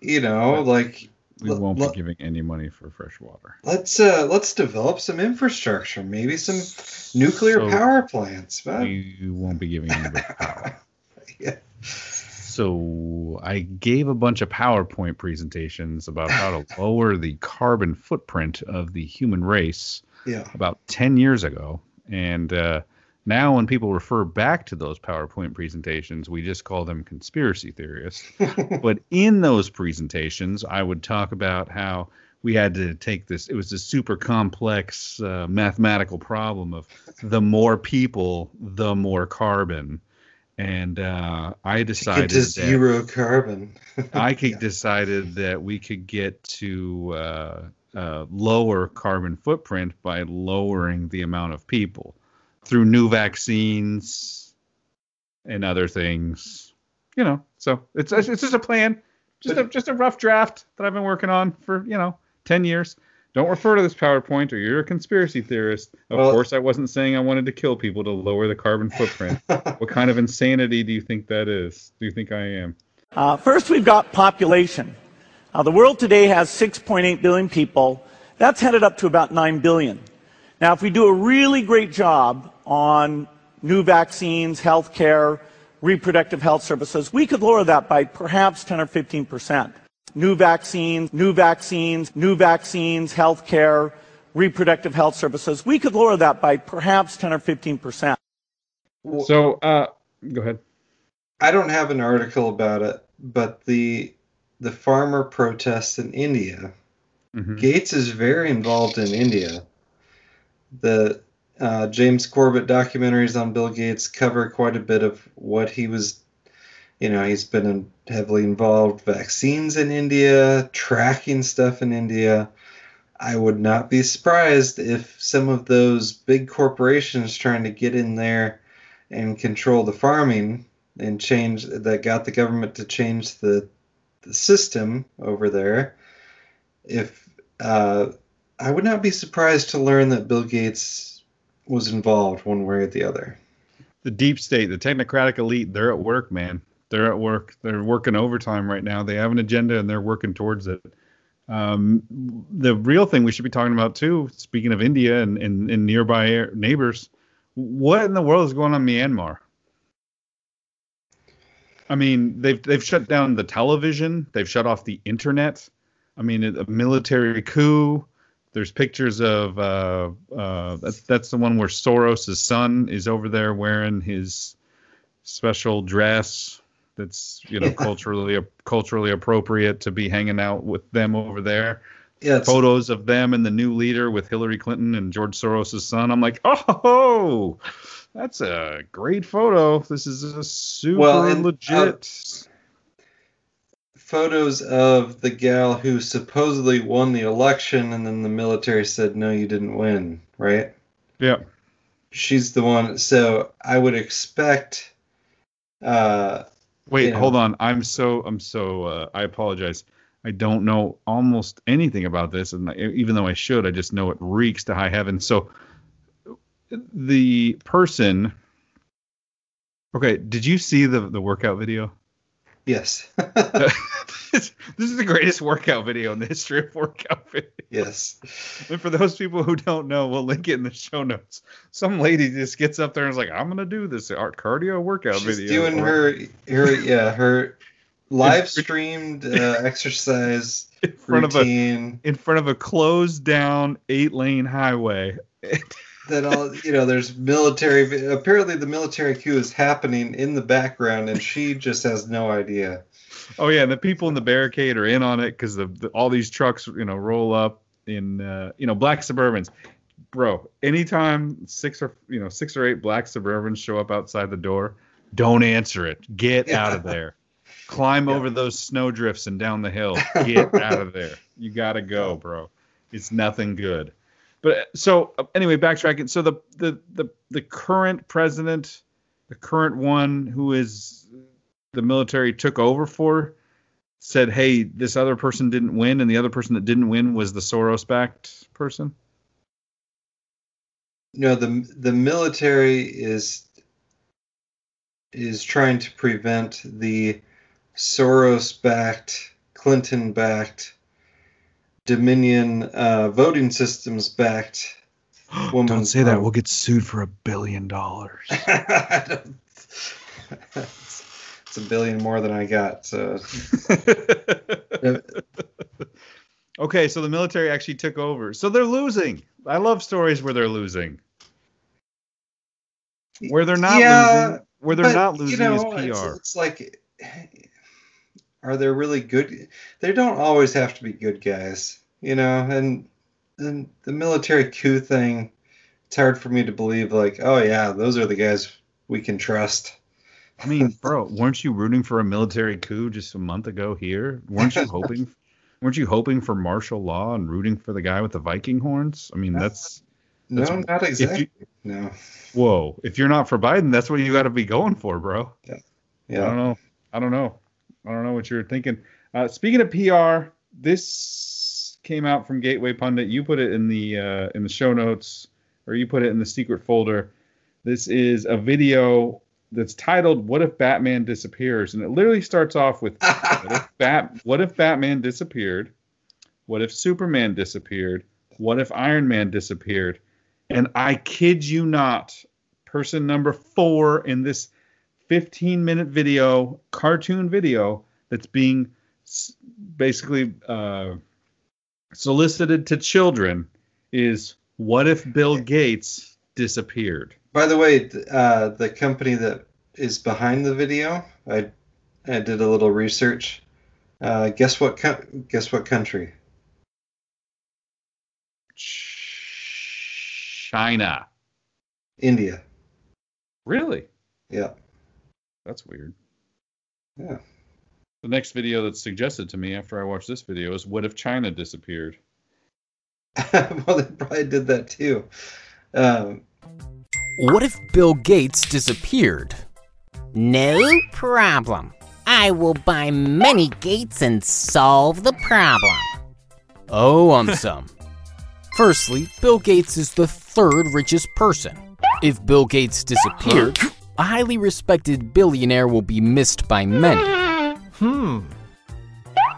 you know, like we l- won't l- be giving any money for fresh water. Let's uh let's develop some infrastructure, maybe some nuclear so power plants. But... We won't be giving any power. yeah. So I gave a bunch of PowerPoint presentations about how to lower the carbon footprint of the human race yeah. about 10 years ago. And uh, now when people refer back to those PowerPoint presentations, we just call them conspiracy theorists. but in those presentations, I would talk about how we had to take this it was a super complex uh, mathematical problem of the more people the more carbon and uh, I decided to zero carbon. I yeah. decided that we could get to uh, uh, lower carbon footprint by lowering the amount of people through new vaccines and other things. You know, so it's it's just a plan, just a just a rough draft that I've been working on for you know ten years. Don't refer to this PowerPoint or you're a conspiracy theorist. Of well, course, I wasn't saying I wanted to kill people to lower the carbon footprint. what kind of insanity do you think that is? Do you think I am? Uh, first, we've got population. Uh, the world today has 6.8 billion people. That's headed up to about 9 billion. Now, if we do a really great job on new vaccines, healthcare, reproductive health services, we could lower that by perhaps 10 or 15 percent new vaccines, new vaccines, new vaccines, healthcare, reproductive health services. We could lower that by perhaps 10 or 15 percent. So, uh, go ahead. I don't have an article about it, but the the farmer protests in India mm-hmm. Gates is very involved in India. The uh, James Corbett documentaries on Bill Gates cover quite a bit of what he was. You know, he's been in, heavily involved vaccines in India, tracking stuff in India. I would not be surprised if some of those big corporations trying to get in there and control the farming and change that got the government to change the, the system over there. If uh, I would not be surprised to learn that Bill Gates was involved one way or the other. The deep state, the technocratic elite, they're at work, man. They're at work. They're working overtime right now. They have an agenda and they're working towards it. Um, the real thing we should be talking about too, speaking of India and, and, and nearby neighbors, what in the world is going on in Myanmar? I mean, they've they've shut down the television, they've shut off the internet. I mean, a military coup. There's pictures of uh, uh, that's that's the one where Soros' son is over there wearing his special dress that's you know culturally culturally appropriate to be hanging out with them over there. Yeah, photos of them and the new leader with Hillary Clinton and George Soros' son. I'm like, oh, that's a great photo. This is a super well, and, legit. Uh, photos of the gal who supposedly won the election, and then the military said, "No, you didn't win." Right? Yeah. She's the one. So I would expect. Uh, Wait, know, hold on. I'm so I'm so uh, I apologize. I don't know almost anything about this, and even though I should, I just know it reeks to high heaven. So the person. Okay, did you see the the workout video? Yes. this is the greatest workout video in the history of workout videos. Yes. And for those people who don't know, we'll link it in the show notes. Some lady just gets up there and is like, "I'm gonna do this art cardio workout She's video." Doing her, her, yeah, her live streamed uh, exercise in front routine. of a in front of a closed down eight lane highway. that all you know there's military apparently the military coup is happening in the background and she just has no idea. Oh yeah and the people in the barricade are in on it because the, the, all these trucks you know roll up in uh, you know black suburbans. Bro anytime six or you know six or eight black suburbans show up outside the door don't answer it. Get yeah. out of there. Climb yeah. over those snow drifts and down the hill. Get out of there. You gotta go bro. It's nothing good but uh, so uh, anyway, backtracking. So the the the the current president, the current one who is the military took over for, said, "Hey, this other person didn't win, and the other person that didn't win was the Soros-backed person." No, the the military is is trying to prevent the Soros-backed, Clinton-backed Dominion uh, voting systems backed Don't say that. We'll get sued for a billion dollars. it's a billion more than I got. So. okay, so the military actually took over. So they're losing. I love stories where they're losing. Where they're not yeah, losing. Where they're but, not losing you know, is PR. It's, it's like are there really good they don't always have to be good guys you know? And and the military coup thing it's hard for me to believe like oh yeah those are the guys we can trust. I mean bro weren't you rooting for a military coup just a month ago here? Weren't you hoping weren't you hoping for martial law and rooting for the guy with the viking horns? I mean that's, that's no not exactly you, no. Whoa if you're not for biden that's what you got to be going for bro. Yeah yeah i don't know i don't know I don't know what you're thinking. Uh, speaking of PR, this came out from Gateway Pundit. You put it in the uh, in the show notes, or you put it in the secret folder. This is a video that's titled "What if Batman disappears?" and it literally starts off with "What if Bat? What if Batman disappeared? What if Superman disappeared? What if Iron Man disappeared?" And I kid you not, person number four in this 15 minute video, cartoon video that's being basically uh, solicited to children is what if Bill Gates disappeared? By the way, uh, the company that is behind the video, I I did a little research. Uh, guess what? Co- guess what country? China. India. Really? Yeah. That's weird. Yeah. The next video that's suggested to me after I watch this video is what if China disappeared? well, they probably did that too. Um, what if Bill Gates disappeared? No problem. I will buy many gates and solve the problem. Oh, um, some. Firstly, Bill Gates is the third richest person. If Bill Gates disappeared, a highly respected billionaire will be missed by many. Hmm.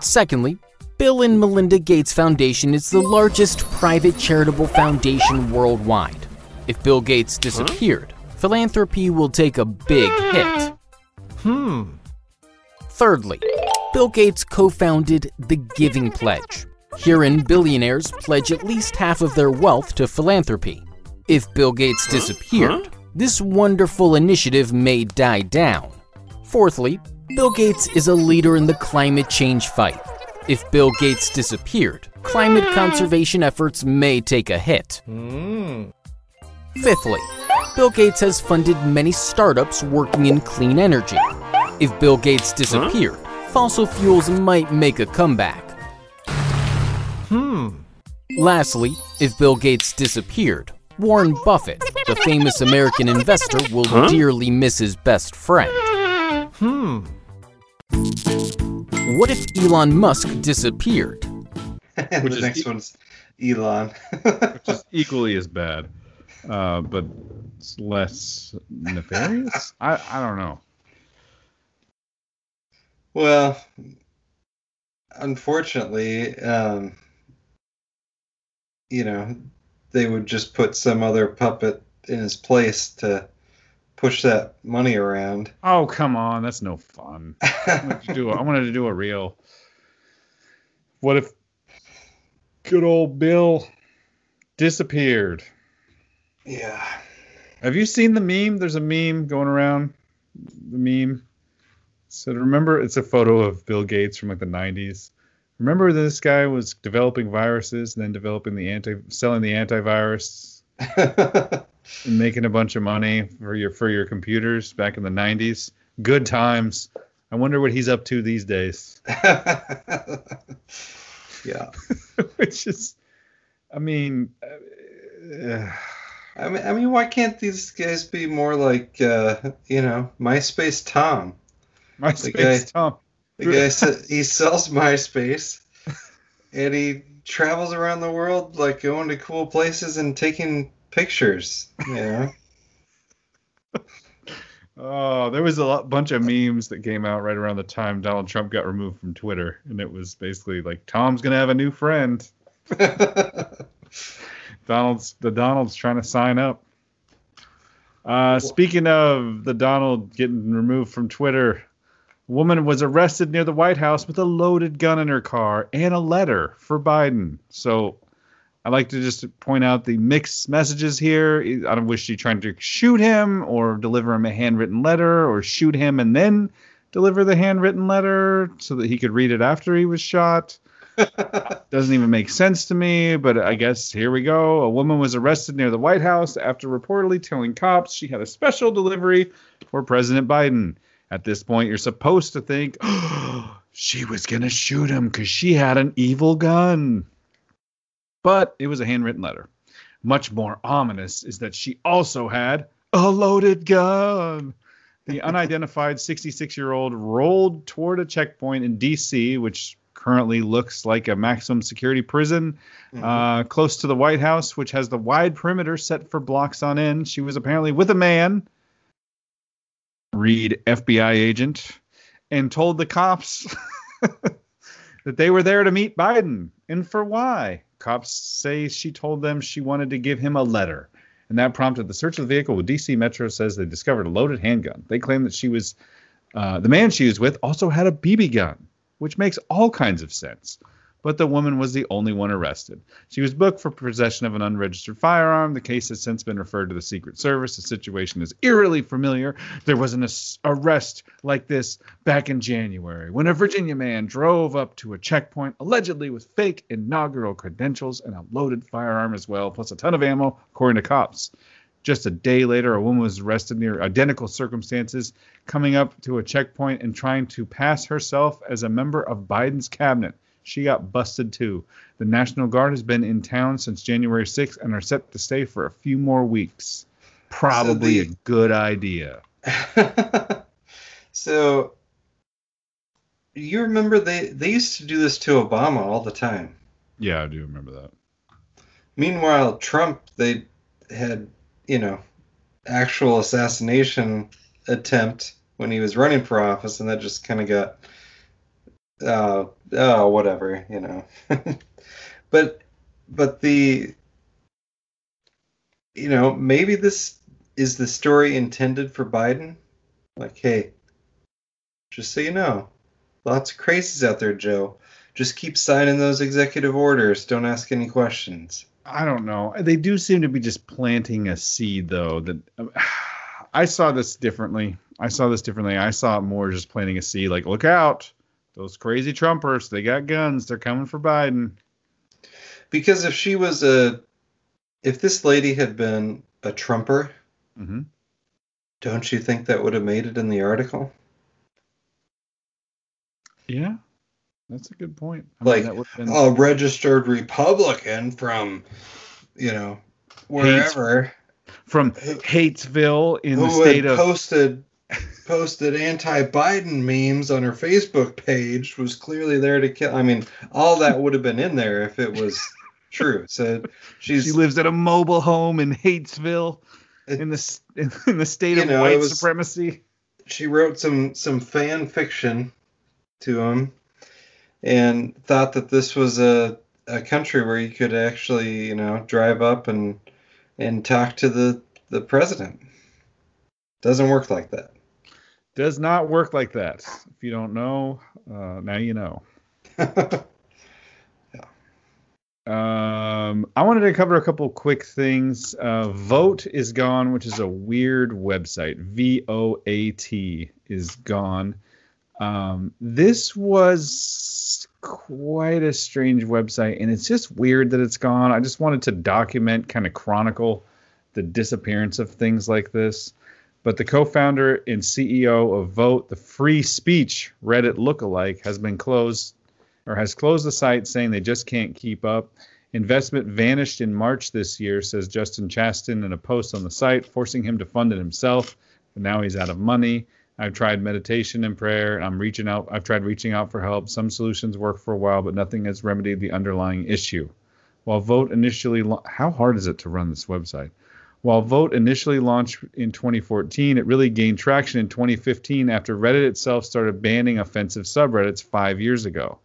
Secondly, Bill and Melinda Gates Foundation is the largest private charitable foundation worldwide. If Bill Gates disappeared, philanthropy will take a big hit. Hmm. Thirdly, Bill Gates co founded the Giving Pledge. Herein, billionaires pledge at least half of their wealth to philanthropy. If Bill Gates disappeared, this wonderful initiative may die down. Fourthly, Bill Gates is a leader in the climate change fight. If Bill Gates disappeared, climate conservation efforts may take a hit. Mm. Fifthly, Bill Gates has funded many startups working in clean energy. If Bill Gates disappeared, huh? fossil fuels might make a comeback. Hmm. Lastly, if Bill Gates disappeared, Warren Buffett, the famous American investor, will huh? dearly miss his best friend. Hmm. What if Elon Musk disappeared? Which the next e- one's Elon. which is equally as bad, uh, but it's less nefarious. I I don't know. Well, unfortunately, um, you know, they would just put some other puppet in his place to push that money around. Oh come on, that's no fun. I wanted to do a, I wanted to do a real. What if good old Bill disappeared? Yeah. Have you seen the meme? There's a meme going around. The meme. So remember, it's a photo of Bill Gates from like the 90s. Remember this guy was developing viruses and then developing the anti, selling the antivirus. and making a bunch of money for your for your computers back in the 90s. Good times. I wonder what he's up to these days. yeah. Which is I mean uh, I mean I mean why can't these guys be more like uh, you know, MySpace Tom? MySpace guy, Tom. The guy he sells MySpace and he travels around the world like going to cool places and taking pictures. Yeah. oh, there was a lot, bunch of memes that came out right around the time Donald Trump got removed from Twitter, and it was basically like Tom's gonna have a new friend. Donald's the Donald's trying to sign up. Uh, speaking of the Donald getting removed from Twitter, a woman was arrested near the White House with a loaded gun in her car and a letter for Biden. So I like to just point out the mixed messages here. I don't wish she trying to shoot him or deliver him a handwritten letter or shoot him and then deliver the handwritten letter so that he could read it after he was shot. Doesn't even make sense to me, but I guess here we go. A woman was arrested near the White House after reportedly telling cops she had a special delivery for President Biden. At this point, you're supposed to think, oh, she was going to shoot him because she had an evil gun but it was a handwritten letter. Much more ominous is that she also had a loaded gun. The unidentified 66 year old rolled toward a checkpoint in D.C., which currently looks like a maximum security prison mm-hmm. uh, close to the White House, which has the wide perimeter set for blocks on end. She was apparently with a man, read FBI agent, and told the cops that they were there to meet Biden. And for why? Cops say she told them she wanted to give him a letter, and that prompted the search of the vehicle. With DC Metro says they discovered a loaded handgun. They claim that she was, uh, the man she was with also had a BB gun, which makes all kinds of sense. But the woman was the only one arrested. She was booked for possession of an unregistered firearm. The case has since been referred to the Secret Service. The situation is eerily familiar. There was an arrest like this back in January when a Virginia man drove up to a checkpoint allegedly with fake inaugural credentials and a loaded firearm as well, plus a ton of ammo, according to cops. Just a day later, a woman was arrested near identical circumstances, coming up to a checkpoint and trying to pass herself as a member of Biden's cabinet. She got busted too. The National Guard has been in town since January 6th and are set to stay for a few more weeks. Probably so the, a good idea. so you remember they they used to do this to Obama all the time. Yeah, I do remember that. Meanwhile, Trump they had you know, actual assassination attempt when he was running for office, and that just kind of got, uh, oh, whatever, you know. but, but the, you know, maybe this is the story intended for Biden. Like, hey, just so you know, lots of crazies out there, Joe. Just keep signing those executive orders. Don't ask any questions. I don't know. They do seem to be just planting a seed, though. That I saw this differently. I saw this differently. I saw it more just planting a seed. Like, look out, those crazy Trumpers. They got guns. They're coming for Biden. Because if she was a, if this lady had been a Trumper, mm-hmm. don't you think that would have made it in the article? Yeah, that's a good point. I like mean, been... a registered Republican from, you know, wherever. Hates, from Hatesville in the state of posted posted anti-Biden memes on her Facebook page was clearly there to kill. I mean, all that would have been in there if it was true. So she's she lives at a mobile home in Hatesville in the in the state of know, white was, supremacy. She wrote some some fan fiction to him and thought that this was a, a country where you could actually, you know, drive up and and talk to the the president. Doesn't work like that. Does not work like that. If you don't know, uh, now you know. yeah. Um, I wanted to cover a couple quick things. Uh, Voat is gone, which is a weird website. V O A T is gone. Um, this was quite a strange website, and it's just weird that it's gone. I just wanted to document, kind of chronicle the disappearance of things like this. But the co-founder and CEO of Voat, the free speech Reddit lookalike, has been closed or has closed the site, saying they just can't keep up. Investment vanished in March this year, says Justin Chastain in a post on the site, forcing him to fund it himself. But now he's out of money. I've tried meditation and prayer. I'm reaching out. I've tried reaching out for help. Some solutions work for a while, but nothing has remedied the underlying issue. While Voat initially, how hard is it to run this website? While Voat initially launched in 2014, it really gained traction in 2015 after Reddit itself started banning offensive subreddits five years ago.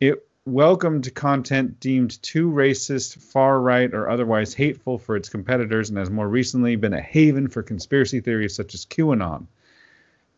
It welcomed content deemed too racist, far right, or otherwise hateful for its competitors, and has more recently been a haven for conspiracy theories such as QAnon.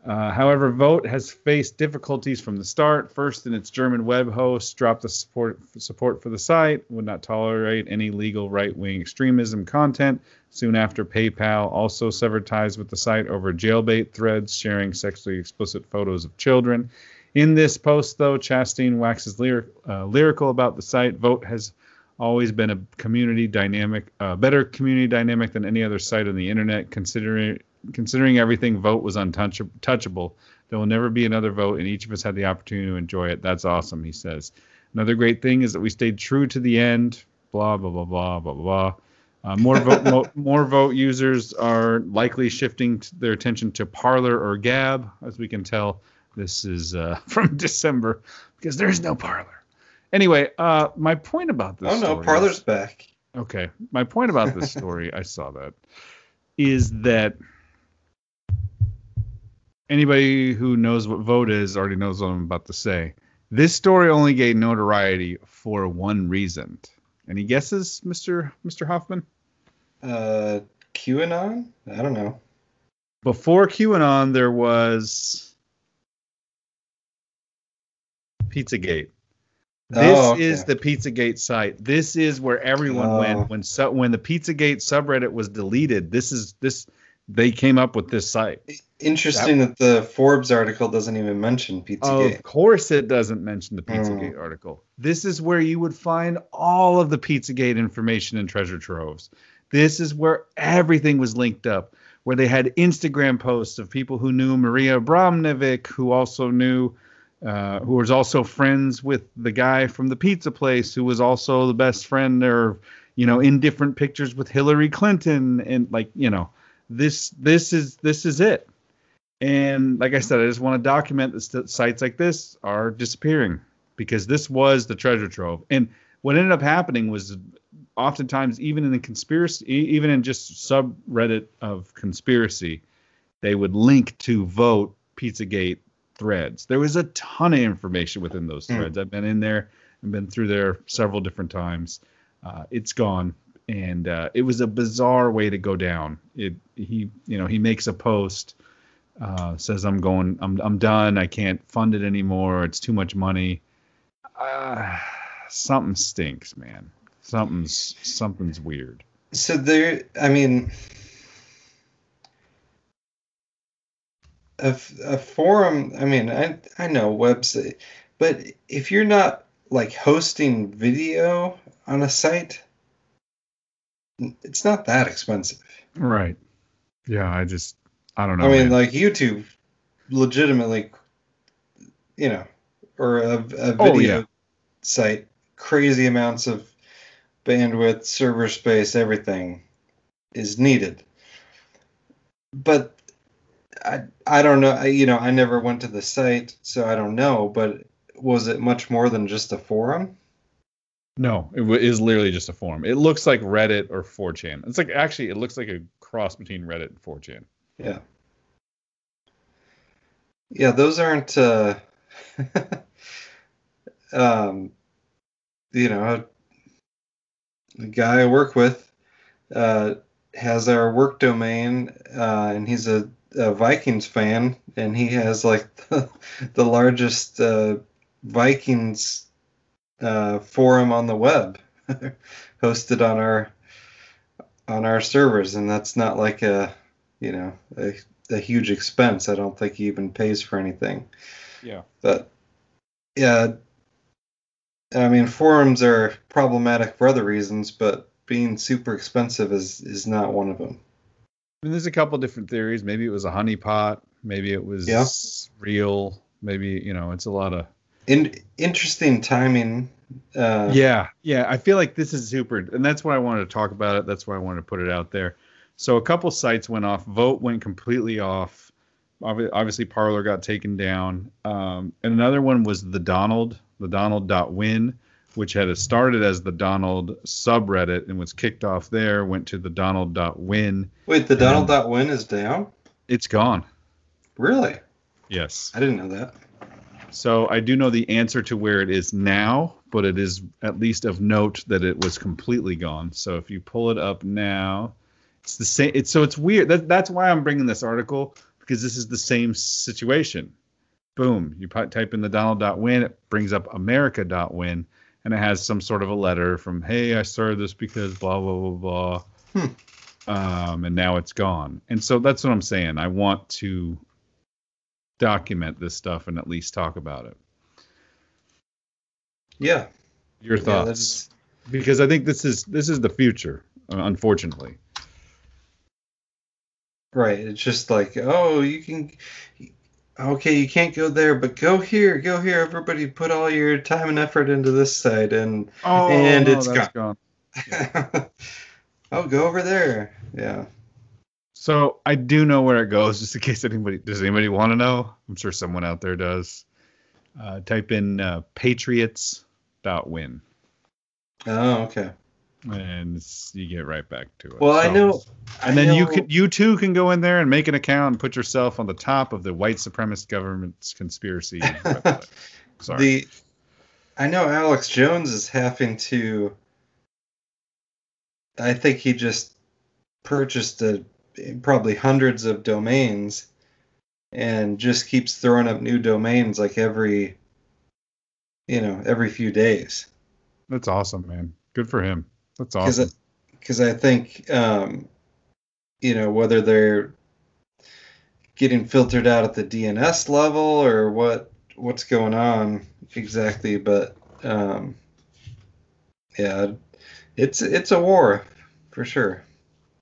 Uh, however, Voat has faced difficulties from the start. First, in its German web host, dropped the support support for the site, would not tolerate any legal right-wing extremism content. Soon after, PayPal also severed ties with the site over jailbait threads sharing sexually explicit photos of children. In this post, though, Chastain waxes lyric, uh, lyrical about the site. Voat has always been a community dynamic, uh, better community dynamic than any other site on the internet, considering considering everything, Voat was untouchable. There will never be another Voat, and each of us had the opportunity to enjoy it. That's awesome, he says. Another great thing is that we stayed true to the end. Blah blah blah blah blah blah. Uh, more Voat mo- more Voat users are likely shifting their attention to Parler or Gab, as we can tell. This is uh, from December because there's no Parler. Anyway, uh, my point about this. Oh no, Parler's is, back. Okay, my point about this story, I saw that, is that anybody who knows what Voat is already knows what I'm about to say. This story only gained notoriety for one reason. Any guesses, Mister Mister Hoffman? Uh, QAnon? I don't know. Before QAnon, there was Pizzagate. This oh, okay. is the Pizzagate site. This is where everyone oh. went when su- when the Pizzagate subreddit was deleted. This is this they came up with this site. Interesting that, that the Forbes article doesn't even mention Pizzagate. Of course, it doesn't mention the Pizzagate mm. article. This is where you would find all of the Pizzagate information and treasure troves. This is where everything was linked up. Where they had Instagram posts of people who knew Maria Abramovic, who also knew uh, who was also friends with the guy from the pizza place, who was also the best friend or, you know, in different pictures with Hillary Clinton, and like, you know, this this is this is it. And like I said, I just want to document that sites like this are disappearing because this was the treasure trove. And what ended up happening was oftentimes, even in the conspiracy, even in just subreddit of conspiracy, they would link to Voat Pizzagate threads. There was a ton of information within those hmm. threads. Mm. I've been in there and been through there several different times. Uh, it's gone, and uh, it was a bizarre way to go down. It he you know he makes a post, uh, says I'm going I'm I'm done. I can't fund it anymore. It's too much money. Uh, something stinks, man. Something's something's weird. So there, I mean a, a forum i mean i i know website but if you're not like hosting video on a site it's not that expensive right yeah i just i don't know i mean man. like youtube legitimately you know or a, a oh, video oh, yeah. site crazy amounts of bandwidth server space everything is needed but I I don't know. I, you know, I never went to the site, so I don't know. But was it much more than just a forum? No, it is literally just a forum. It looks like Reddit or 4chan. It's like actually, it looks like a cross between Reddit and 4chan. Yeah. Yeah, those aren't. Uh, um, you know, the guy I work with uh, has our work domain, uh, and he's a a Vikings fan, and he has like the, the largest uh, Vikings uh, forum on the web, hosted on our on our servers, and that's not like a you know a, a huge expense. I don't think he even pays for anything. Yeah, but yeah, I mean forums are problematic for other reasons, but being super expensive is is not one of them. I mean, there's a couple different theories. Maybe it was a honeypot. Maybe it was yeah. real. Maybe you know, it's a lot of In, interesting timing. Uh, yeah, yeah. I feel like this is super, and that's why I wanted to talk about it. That's why I wanted to put it out there. So a couple sites went off. Voat went completely off. Obviously, Parler got taken down, um, and another one was the Donald, the Donald.win which had started as the Donald subreddit and was kicked off there, went to the Donald.win. Wait, the Donald.win is down? It's gone. Really? Yes. I didn't know that. So I do know the answer to where it is now, but it is at least of note that it was completely gone. So if you pull it up now, it's the same. It's so it's weird. That, that's why I'm bringing this article because this is the same situation. Boom, you type in the Donald.win, it brings up America.win and it has some sort of a letter from hey i started this because blah blah blah blah hmm. um, and now it's gone and so that's what i'm saying i want to document this stuff and at least talk about it yeah your thoughts yeah, because i think this is this is the future uh, unfortunately right it's just like oh you can okay, you can't go there, but go here, go here. Everybody put all your time and effort into this side, and oh, and no, it's gone. gone. Yeah. oh, go over there. Yeah. So I do know where it goes, just in case anybody does anybody want to know. I'm sure someone out there does. Uh, type in uh, win. Oh, okay and you get right back to it. Well, so, I know, and then know, you can you too can go in there and make an account and put yourself on the top of the white supremacist government's conspiracy. Sorry. The I know Alex Jones is having to. I think he just purchased a, probably hundreds of domains, and just keeps throwing up new domains like every you know, every few days. That's awesome, man. Good for him. That's awesome. Because I, I, think, um, you know, whether they're getting filtered out at the DNS level or what what's going on exactly, but um, yeah, it's it's a war for sure.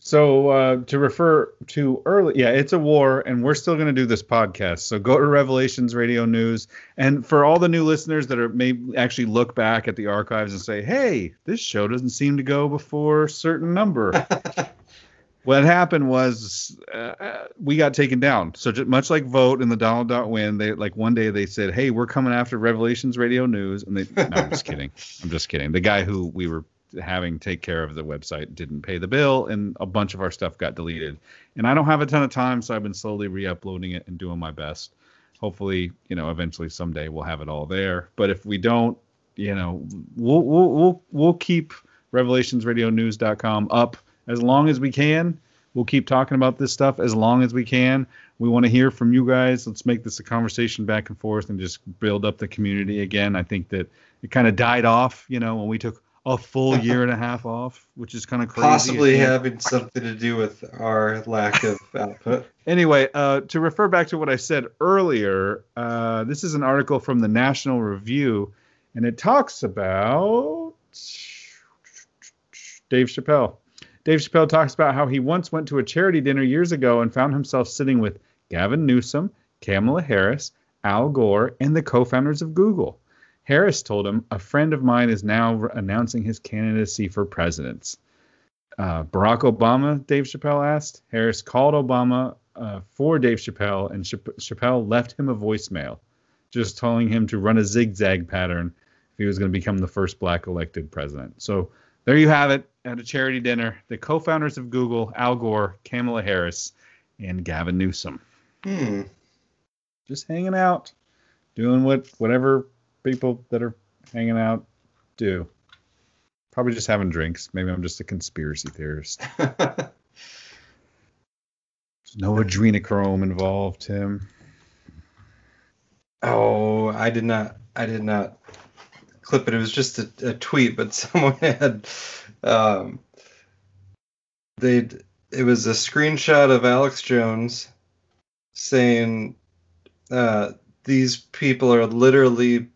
So uh, to refer to early, yeah, it's a war, and we're still going to do this podcast. So go to Revelations Radio News, and for all the new listeners that are may actually look back at the archives and say, "Hey, this show doesn't seem to go before a certain number." what happened was uh, we got taken down. So just, much like Voat in the Donald Dot win, they like one day they said, "Hey, we're coming after Revelations Radio News," and they. No, I'm just kidding. I'm just kidding. The guy who we were having take care of the website didn't pay the bill and a bunch of our stuff got deleted. And i don't have a ton of time so i've been slowly re-uploading it and doing my best. Hopefully you know eventually someday we'll have it all there. But if we don't you know we'll we'll we'll, we'll keep revelationsradionews.com up as long as we can. We'll keep talking about this stuff as long as we can. We want to hear from you guys. Let's make this a conversation back and forth and just build up the community again. I think that it kind of died off you know when we took a full year and a half off, which is kind of crazy. Possibly having something to do with our lack of output. Anyway, uh, to refer back to what I said earlier, uh, this is an article from the National Review, and it talks about Dave Chappelle. Dave Chappelle talks about how he once went to a charity dinner years ago and found himself sitting with Gavin Newsom, Kamala Harris, Al Gore, and the co founders of Google. Harris told him, A friend of mine is now announcing his candidacy for president. Uh, Barack Obama, Dave Chappelle asked. Harris called Obama uh, for Dave Chappelle, and Chappelle left him a voicemail, just telling him to run a zigzag pattern if he was going to become the first black elected president. So there you have it at a charity dinner. The co founders of Google, Al Gore, Kamala Harris, and Gavin Newsom. Hmm. Just hanging out, doing what whatever people that are hanging out do. Probably just having drinks. Maybe I'm just a conspiracy theorist. There's no adrenochrome involved, Tim. Oh, I did not. I did not clip it. It was just a, a tweet, but someone had. Um, they it was a screenshot of Alex Jones saying uh, these people are literally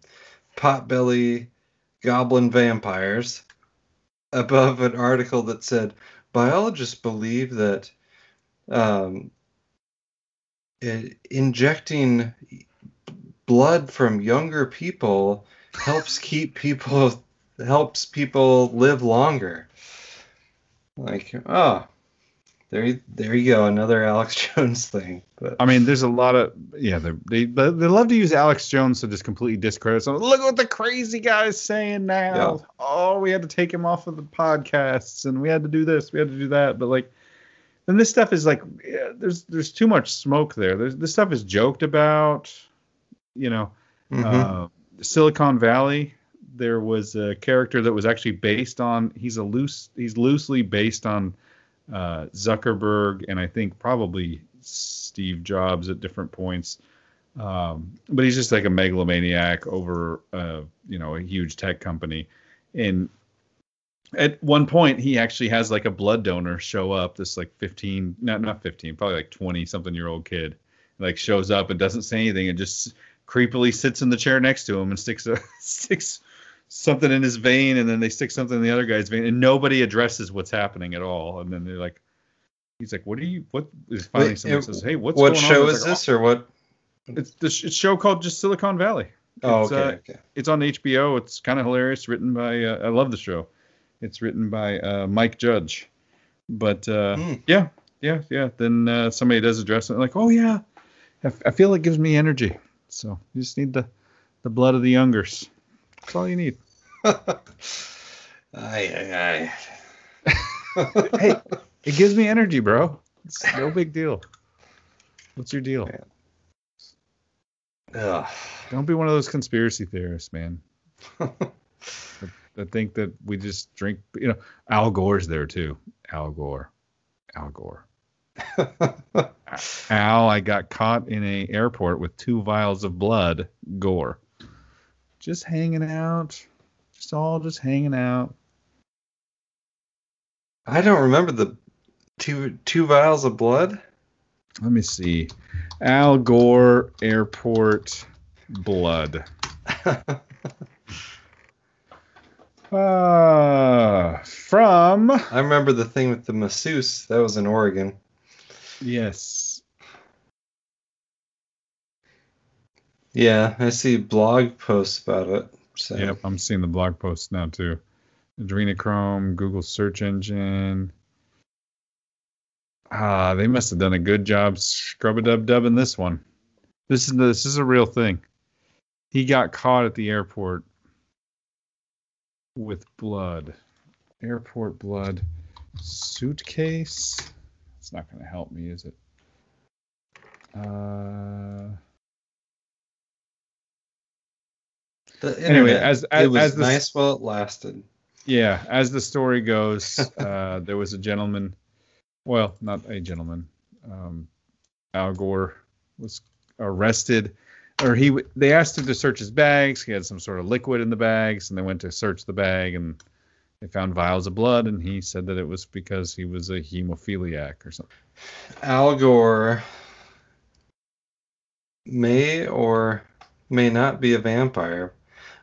potbelly goblin vampires above an article that said biologists believe that um, injecting blood from younger people helps keep people helps people live longer. Like oh there, there you go, another Alex Jones thing. But I mean, there's a lot of yeah, they they they love to use Alex Jones to just completely discredit something. Look what the crazy guy's saying now. Yeah. Oh, we had to take him off of the podcasts, and we had to do this, we had to do that. But like, then this stuff is like, yeah, there's there's too much smoke there. There's this stuff is joked about. You know, mm-hmm. uh, Silicon Valley. There was a character that was actually based on. He's a loose. He's loosely based on uh, Zuckerberg and I think probably Steve Jobs at different points. Um, but he's just like a megalomaniac over, uh, you know, a huge tech company. And at one point, he actually has like a blood donor show up. This like 15, not not 15, probably like 20 something year old kid, like shows up and doesn't say anything and just creepily sits in the chair next to him and sticks a sticks something in his vein and then they stick something in the other guy's vein and nobody addresses what's happening at all. And then they're like he's like what are you what is finally Wait, someone it, says hey what's what show is like, this or what? It's this it's show called just silicon valley. Oh okay, uh, okay. it's on hbo it's kind of hilarious written by uh, i love the show. It's written by uh, mike judge. But mm. yeah yeah yeah. Then uh, somebody does address it like oh yeah. I, f- I feel it gives me energy. So you just need the the blood of the youngers that's all you need. aye, aye, aye. hey, it gives me energy, bro. It's no big deal. What's your deal? Don't be one of those conspiracy theorists, man. I think that we just drink. You know, Al Gore's there too. Al Gore. Al Gore. Al, I got caught in a airport with two vials of blood. Gore. Just hanging out, just all just hanging out. I don't remember the two two vials of blood. Let me see. Al Gore Airport blood. uh, from. I remember the thing with the masseuse. That was in Oregon. Yes. Yeah, I see blog posts about it. So. Yep, I'm seeing the blog posts now too. Adrenochrome, Google search engine. Ah, they must have done a good job scrub a dub dubbing this one. This is this is a real thing. He got caught at the airport with blood. Airport blood suitcase. It's not going to help me, is it? Uh. Anyway, as as, it was as the, nice while it lasted. Yeah, as the story goes, uh, there was a gentleman. Well, not a gentleman. Um, Al Gore was arrested, or he. They asked him to search his bags. He had some sort of liquid in the bags, and they went to search the bag, and they found vials of blood, and he said that it was because he was a hemophiliac or something. Al Gore may or may not be a vampire,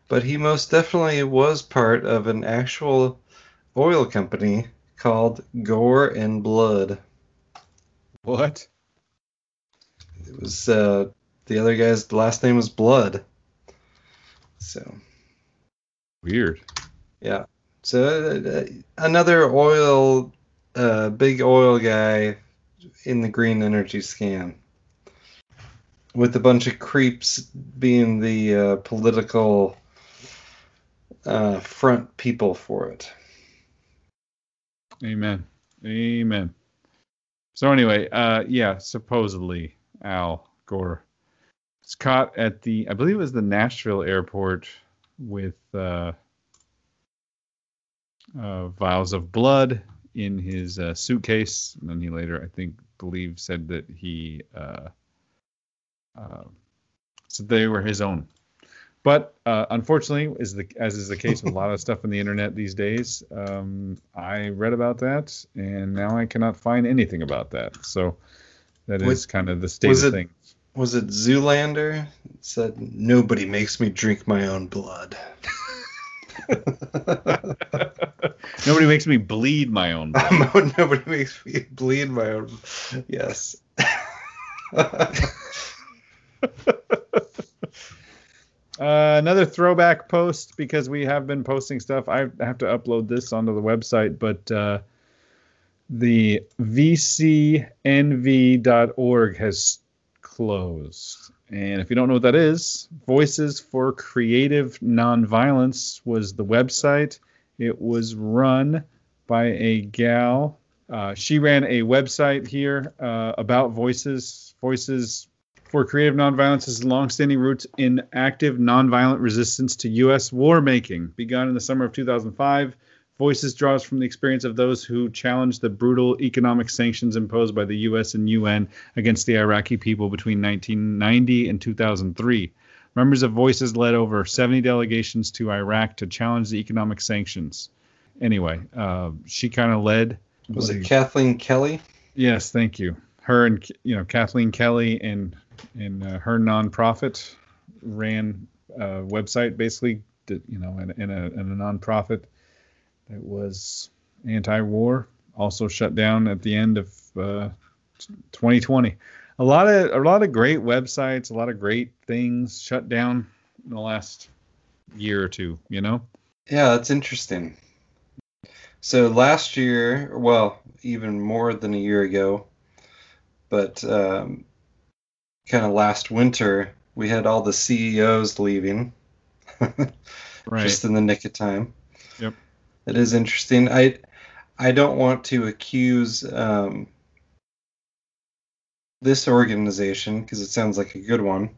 but he most definitely was part of an actual oil company called Gore and Blood. What? It was uh, the other guy's last name was Blood. So weird. Yeah. So uh, another oil, uh, big oil guy in the green energy scan, with a bunch of creeps being the uh, political uh, front people for it. Amen. Amen. So anyway, uh, yeah, supposedly Al Gore was caught at the, I believe it was the Nashville airport with uh, uh, vials of blood in his uh, suitcase, and then he later, I think, believe said that he uh, uh, said they were his own. But uh, unfortunately, is the as is the case with a lot of stuff on the internet these days, um, I read about that and now I cannot find anything about that. So that is kind of the state of it, things. Was it Zoolander? It said nobody makes me drink my own blood. Nobody makes me bleed my own blood. Nobody makes me bleed my own. Yes. Uh, another throwback post because we have been posting stuff. I have to upload this onto the website, but uh, the VCNV.org has closed. And if you don't know what that is, Voices for Creative Nonviolence was the website. It was run by a gal. Uh, she ran a website here uh, about voices. Voices for creative nonviolence has longstanding roots in active nonviolent resistance to U.S. war making. Begun in the summer of 2005, Voices draws from the experience of those who challenged the brutal economic sanctions imposed by the U.S. and UN against the Iraqi people between 1990 and 2003. Members of Voices led over 70 delegations to Iraq to challenge the economic sanctions. Anyway, uh, she kind of led. Was it Kathleen Kelly? Yes, thank you. Her and you know Kathleen Kelly and and uh, her nonprofit ran a website basically, you know, in, in, a, in a nonprofit that was anti-war. Also shut down at the end of uh, 2020. A lot of a lot of great websites, a lot of great things shut down in the last year or two. You know. Yeah, that's interesting. So last year, well, even more than a year ago, but um, kind of last winter, we had all the CEOs leaving, right. just in the nick of time. Yep. It is interesting. I I don't want to accuse um, this organization because it sounds like a good one.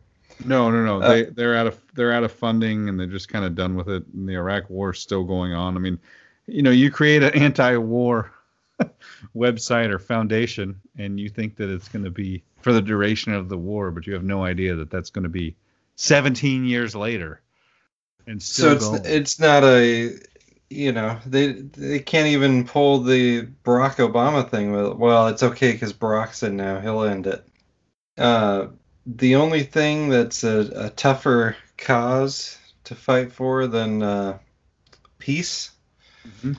No, no, no. Uh, they they're out of they're out of funding and they're just kind of done with it. And the Iraq War is still going on. I mean, you know, you create an anti-war website or foundation and you think that it's going to be for the duration of the war, but you have no idea that that's going to be 17 years later. and so it's going. it's not a you know they they can't even pull the Barack Obama thing with well it's okay because Barack's in now he'll end it. Uh, the only thing that's a, a tougher cause to fight for than uh, peace, mm-hmm.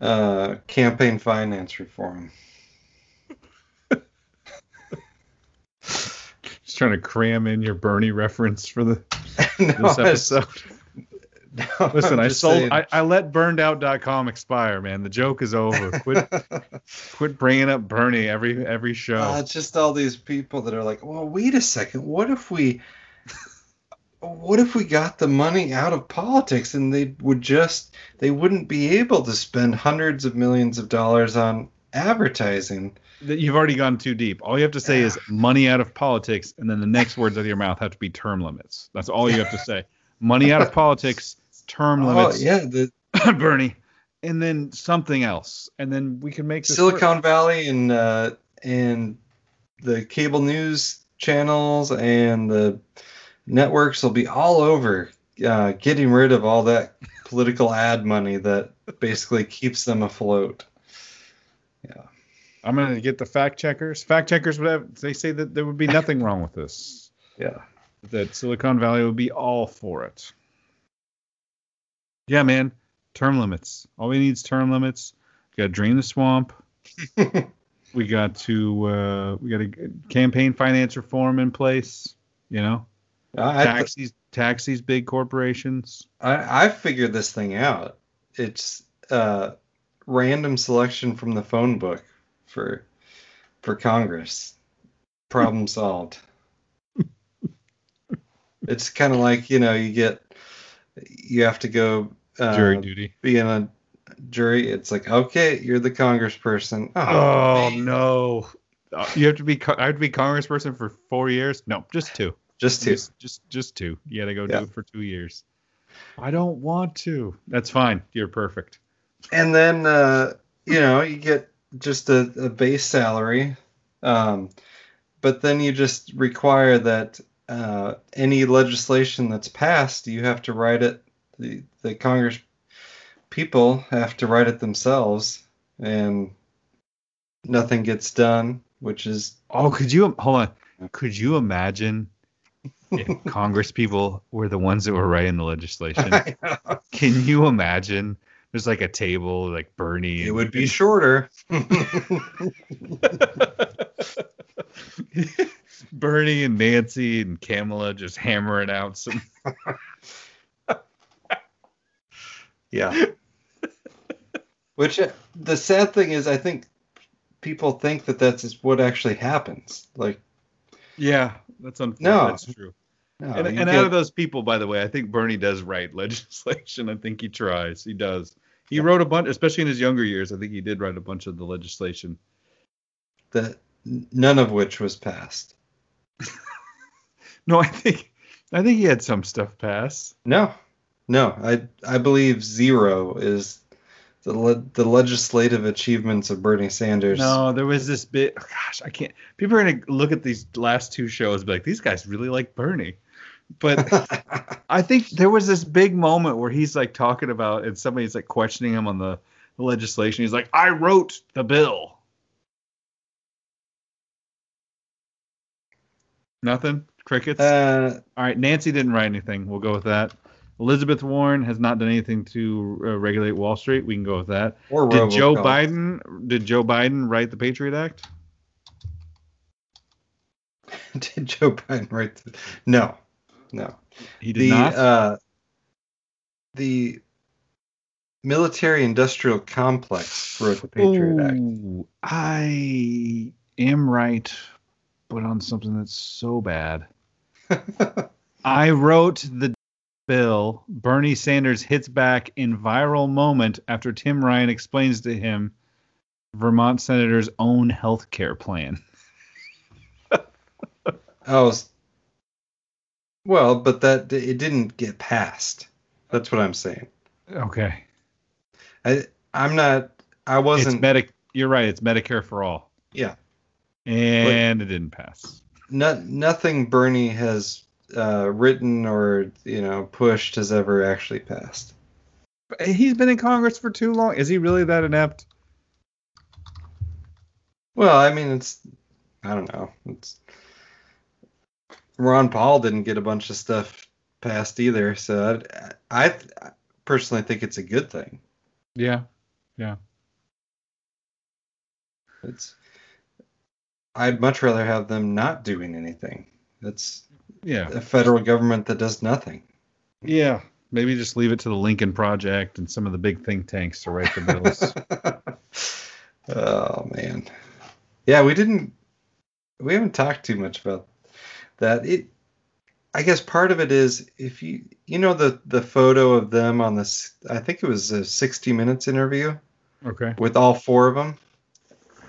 Uh, campaign finance reform. Just trying to cram in your Bernie reference for the no, this episode. No, Listen, I sold. I, I, let burnedout.com expire, man. The joke is over. Quit, quit bringing up Bernie every every show. Uh, it's just all these people that are like, well, wait a second. What if we, what if we got the money out of politics and they would just, they wouldn't be able to spend hundreds of millions of dollars on advertising. that You've already gone too deep. All you have to say is money out of politics, and then the next words out of your mouth have to be term limits. That's all you have to say. Money out of politics term oh, limits. Oh yeah, the Bernie, and then something else, and then we can make Silicon work. Valley and uh, and the cable news channels and the networks will be all over uh, getting rid of all that political ad money that basically keeps them afloat. Yeah. I'm gonna get the fact checkers. Fact checkers would have they say that there would be nothing wrong with this. Yeah. That Silicon Valley would be all for it. Yeah, man. Term limits. All we need is term limits. We got to drain the swamp. we got to uh, we got a campaign finance reform in place. You know, I, tax these tax big corporations. I I figured this thing out. It's uh, random selection from the phone book for for Congress. Problem solved. it's kind of like you know you get you have to go uh, jury duty. Be in a jury. It's like okay, you're the congressperson. Oh, oh no, uh, you have to be. I have to be congressperson for four years. No, just two. Just two. Just just, just two. You got to go yeah. do it for two years. I don't want to. That's fine. You're perfect. And then uh, you know you get just a, a base salary, um, but then you just require that uh, any legislation that's passed, you have to write it. The the Congress people have to write it themselves, and nothing gets done. Which is oh, could you hold on? Could you imagine Congress people were the ones that were writing the legislation? Can you imagine? There's like a table, like Bernie. It would be shorter. Bernie and Nancy and Kamala just hammering out some. yeah. Which uh, the sad thing is, I think people think that that's what actually happens. Like, yeah, that's unfortunate. No, that's true. No, and, and get... out of those people, by the way, I think Bernie does write legislation. I think he tries. He does. He yeah. wrote a bunch, especially in his younger years. I think he did write a bunch of the legislation. That none of which was passed. no, I think I think he had some stuff pass. No, no, I I believe zero is the le- the legislative achievements of Bernie Sanders. No, there was this bit. Oh gosh, I can't. People are gonna look at these last two shows and be like, these guys really like Bernie. But I think there was this big moment where he's like talking about, and somebody's like questioning him on the, the legislation. He's like, I wrote the bill. Nothing. Crickets. Uh, All right. Nancy didn't write anything. We'll go with that. Elizabeth Warren has not done anything to uh, regulate Wall Street. We can go with that. Or did Joe Biden? Did Joe Biden write the Patriot Act? did Joe Biden write? The, no, no. He did the, not. Uh, the military-industrial complex wrote the Patriot Ooh, Act. I am right but on something that's so bad. I wrote the bill. Bernie Sanders hits back in viral moment after Tim Ryan explains to him Vermont senator's own health care plan. oh, well, but that it didn't get passed. That's what I'm saying. Okay. I I'm not. I wasn't. It's medic. You're right. It's Medicare for all. Yeah and it didn't pass. No, nothing Bernie has uh, written or you know pushed has ever actually passed. He's been in Congress for too long. Is he really that inept? Well, I mean, it's I don't know. It's Ron Paul didn't get a bunch of stuff passed either, so I, I personally think it's a good thing. Yeah, yeah. It's. I'd much rather have them not doing anything. It's yeah a federal government that does nothing. Yeah, maybe just leave it to the Lincoln Project and some of the big think tanks to write the bills. oh man, yeah, we didn't. We haven't talked too much about that. It. I guess part of it is if you you know the the photo of them on this. I think it was a 60 minutes interview. Okay. With all four of them.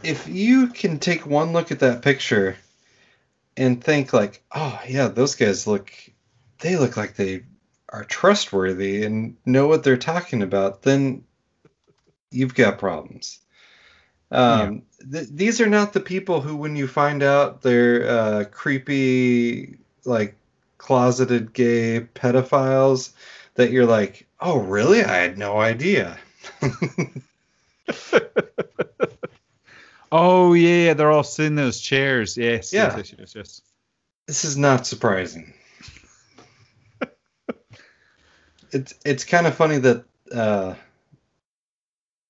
If you can take one look at that picture and think like, oh yeah, those guys look, they look like they are trustworthy and know what they're talking about, then you've got problems. Um, yeah. th- these are not the people who, when you find out they're uh, creepy, like closeted gay pedophiles, that you're like, oh, really? I had no idea. oh yeah, they're all sitting in those chairs. Yes, yeah. yes, yes, yes. This is not surprising. it's it's kind of funny that uh,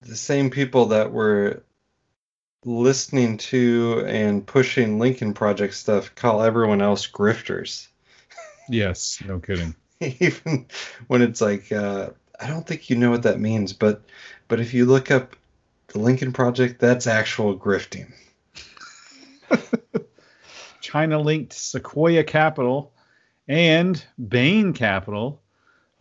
the same people that were listening to and pushing Lincoln Project stuff call everyone else grifters. Yes, no kidding. Even when it's like, uh, I don't think you know what that means, but but if you look up the Lincoln Project, that's actual grifting. China linked Sequoia Capital and Bain Capital.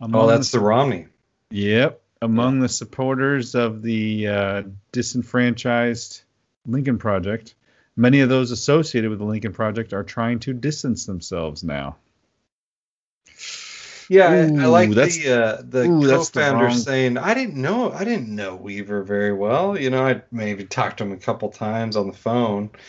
Oh, that's the, the Romney. Yep. Among yeah. the supporters of the uh, disenfranchised Lincoln Project, many of those associated with the Lincoln Project are trying to distance themselves now. Yeah, ooh, I, I, like the uh, the ooh, co-founder wrong... saying, "I didn't know, I didn't know Weaver very well. You know, I maybe talked to him a couple times on the phone.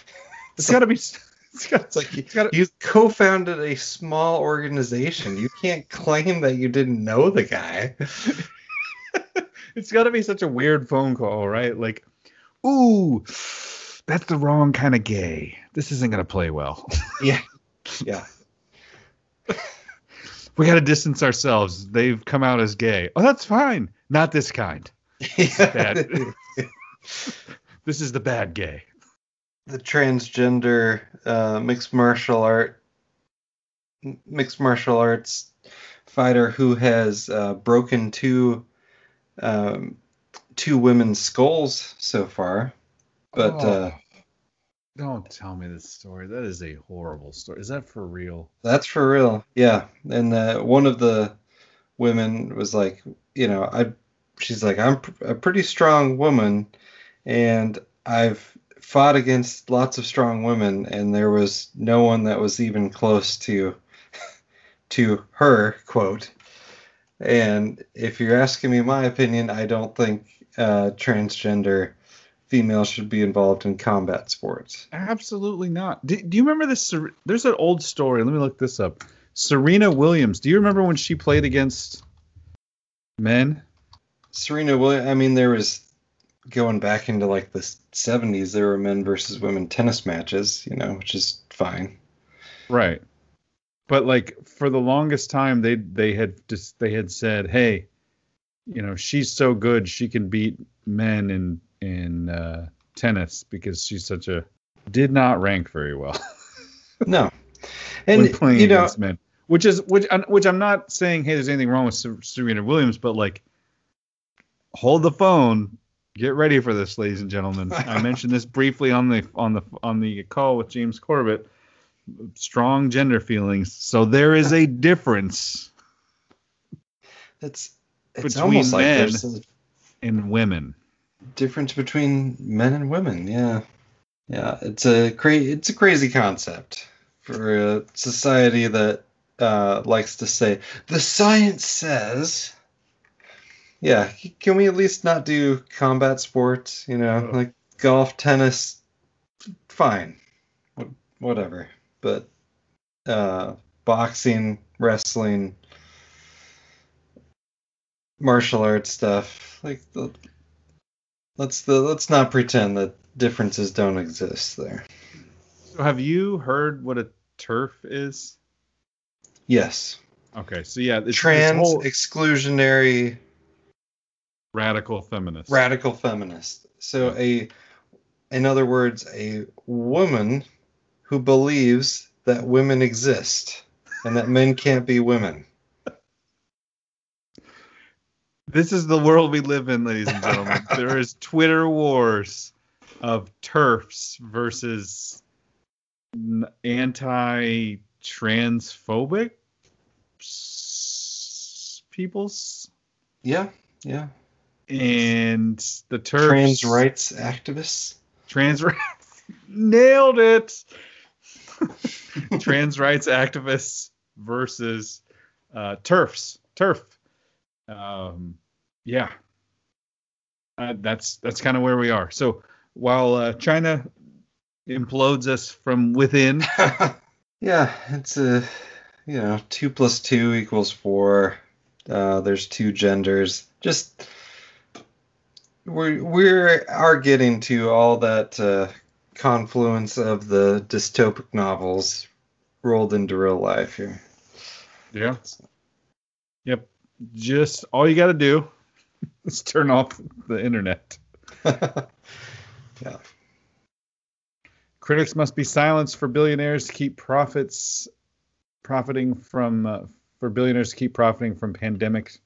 It's got to be it's, got, it's like it's got you co-founded a small organization. You can't claim that you didn't know the guy. it's got to be such a weird phone call, right? Like, ooh, that's the wrong kind of gay. This isn't gonna play well. yeah, yeah. We got to distance ourselves. They've come out as gay. Oh, that's fine. Not this kind. This is, this is the bad gay the transgender uh, mixed martial art mixed martial arts fighter who has uh, broken two um, two women's skulls so far. But oh, uh, don't tell me this story. That is a horrible story. Is that for real? That's for real. Yeah. And uh, one of the women was like, you know, I she's like, I'm a pretty strong woman, and I've fought against lots of strong women, and there was no one that was even close to to her quote. And if you're asking me my opinion, I don't think uh, transgender females should be involved in combat sports. Absolutely not. Do, do you remember this? There's an old story. Let me look this up. Serena Williams. Do you remember when she played against men? Serena Williams. I mean, there was going back into like the 70s there were men versus women tennis matches you know which is fine right but like for the longest time they they had just they had said hey you know she's so good she can beat men in in uh, tennis because she's such a did not rank very well no and playing you know, against men which is which which i'm not saying hey there's anything wrong with serena williams but like hold the phone Get ready for this, ladies and gentlemen. I mentioned this briefly on the on the on the call with James Corbett. Strong gender feelings. So there is a difference. It's it's almost like there's a and women. Difference between men and women. Yeah, yeah. It's a cra- It's a crazy concept for a society that uh, likes to say the science says yeah, can we at least not do combat sports? You know, oh. like golf, tennis, fine, whatever. But uh, boxing, wrestling, martial arts stuff. Like the let's the let's not pretend that differences don't exist there. So have you heard what a TERF is? Yes. Okay, so yeah, it's trans whole... exclusionary radical feminist. Radical feminist. So a in other words, a woman who believes that women exist and that men can't be women. This is the world we live in, ladies and gentlemen. there is Twitter wars of TERFs versus anti-transphobic peoples. Yeah, yeah. And the TERFs trans rights activists. Trans rights nailed it. trans rights activists versus uh, TERFs. TERF um, yeah, uh, that's that's kind of where we are. So while uh, China implodes us from within, yeah, it's a you know two plus two equals four. Uh, there's two genders. Just we we are getting to all that uh, confluence of the dystopic novels rolled into real life here. Yeah. Yep just all you got to do is turn off the internet. yeah. Critics must be silenced for billionaires to keep profits profiting from uh, for billionaires to keep profiting from pandemic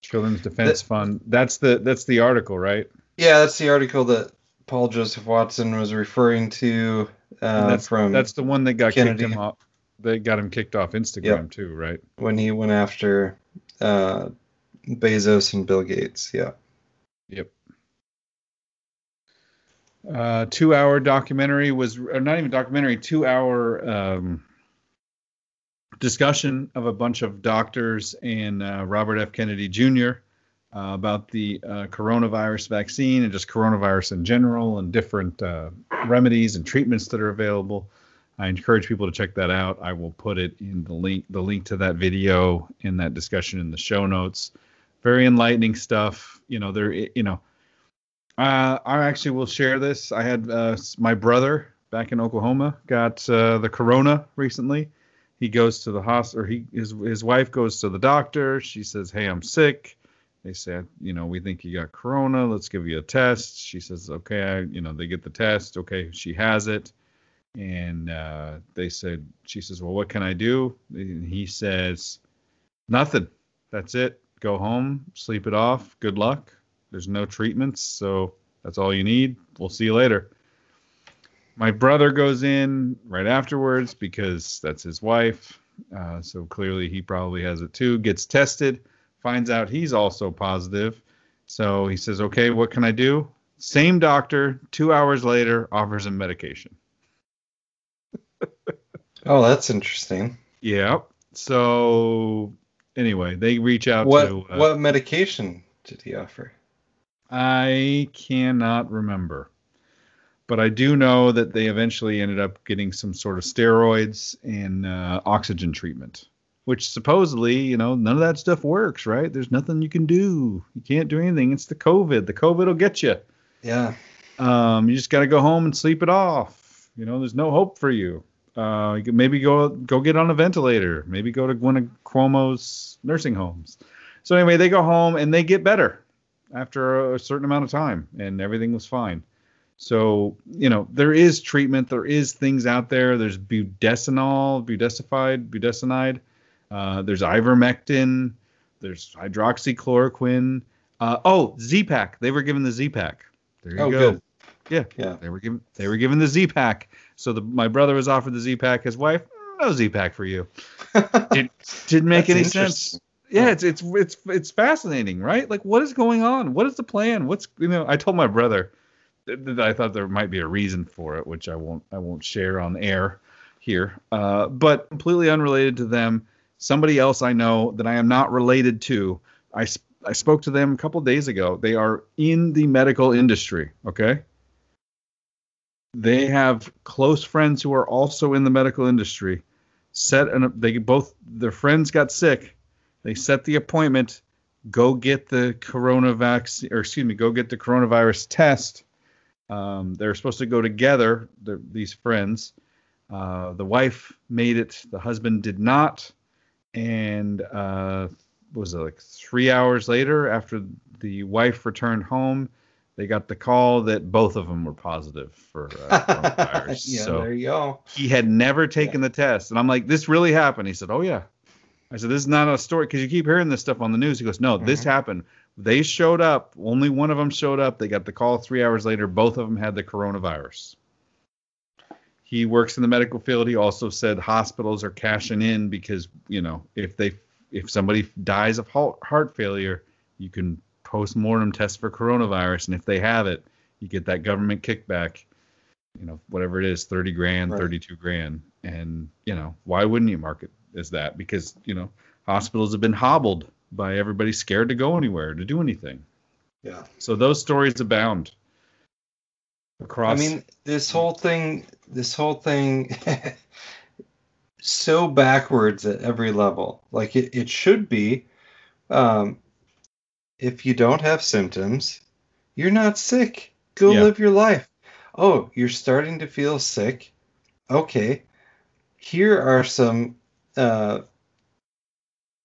children's defense that, fund. That's the that's the article, right? Yeah, that's the article that Paul Joseph Watson was referring to uh, that's, from That's the one that got Kennedy. kicked him off. They got him kicked off Instagram yep. too, right? When he went after uh, Bezos and Bill Gates. Yeah. Yep. Uh, two hour documentary was, or not even documentary, two hour um, discussion of a bunch of doctors and uh, Robert F. Kennedy Jr. Uh, about the uh, coronavirus vaccine and just coronavirus in general and different uh, remedies and treatments that are available. I encourage people to check that out. I will put it in the link the link to that video in that discussion in the show notes. Very enlightening stuff. You know, there you know uh, I actually will share this. I had uh, my brother back in Oklahoma got uh, the corona recently. He goes to the hospital, he his his wife goes to the doctor. She says, "Hey, I'm sick." They said, "You know, we think you got corona. Let's give you a test." She says, "Okay." I, you know, they get the test. Okay, she has it and uh, they said she says well what can i do? And he says nothing. That's it. Go home sleep it off. Good luck. There's no treatments so that's all you need. We'll see you later. My brother goes in right afterwards because that's his wife. Uh, so clearly he probably has it too. Gets tested. Finds out he's also positive. So he says okay what can i do? Same doctor two hours later offers him medication oh, that's interesting. Yeah. So anyway, they reach out what, to uh, what medication did he offer? I cannot remember. But I do know that they eventually ended up getting some sort of steroids and uh, oxygen treatment, which supposedly, you know, none of that stuff works, right? There's nothing you can do. You can't do anything. It's the COVID. The COVID will get you. Yeah. Um, you just got to go home and sleep it off. You know, there's no hope for you. Uh, maybe go go get on a ventilator. Maybe go to one of Cuomo's nursing homes. So anyway, they go home and they get better after a certain amount of time, and everything was fine. So you know there is treatment. There is things out there. There's budesonide, budesified, budesonide. Uh, there's ivermectin. There's hydroxychloroquine. Uh, oh, Z-Pak. They were given the Z-Pak. There you oh, go. Good. Yeah, yeah. They were given they were given the Z-Pak. So the, my brother was offered the Z Pak. His wife, no Z Pak for you. it didn't make any sense. Yeah, it's it's it's it's fascinating, right? Like, what is going on? What is the plan? What's you know? I told my brother that I thought there might be a reason for it, which I won't I won't share on air here. Uh, but completely unrelated to them, somebody else I know that I am not related to. I I spoke to them a couple days ago. They are in the medical industry. Okay, they have close friends who are also in the medical industry. set an they both their friends got sick. They set the appointment. Go get the corona vaccine, or excuse me, go get the coronavirus test. Um, they're supposed to go together. These friends. Uh, the wife made it. The husband did not. And uh, was it like three hours later, after the wife returned home, they got the call that both of them were positive for uh, coronavirus. yeah, so there you go. He had never taken yeah. the test, and I'm like, "This really happened." He said, "Oh yeah." I said, "This is not a story because you keep hearing this stuff on the news." He goes, "No, mm-hmm. this happened. They showed up. Only one of them showed up. They got the call three hours later. Both of them had the coronavirus." He works in the medical field. He also said hospitals are cashing in because you know if they if somebody dies of heart failure, you can post-mortem test for coronavirus and if they have it you get that government kickback you know whatever it is 30 grand right. 32 grand. And you know why wouldn't you market as that? Because you know hospitals have been hobbled by everybody scared to go anywhere to do anything. Yeah. So those stories abound across i mean this whole thing this whole thing so backwards at every level. Like it, it should be um if you don't have symptoms, you're not sick. Go yeah. live your life. Oh, you're starting to feel sick. Okay. Here are some uh,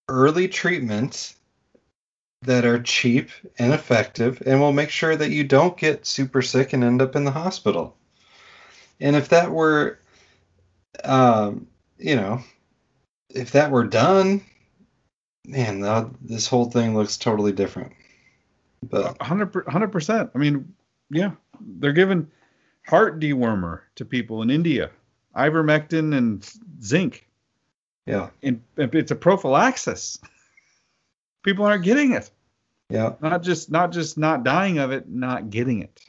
early treatments that are cheap and effective and will make sure that you don't get super sick and end up in the hospital. And if that were, um, you know, if that were done, man, this whole thing looks totally different. But 100 percent. I mean, yeah, they're giving heart dewormer to people in India, ivermectin and zinc. Yeah, and it's a prophylaxis. People aren't getting it. Yeah, not just not just not dying of it, not getting it.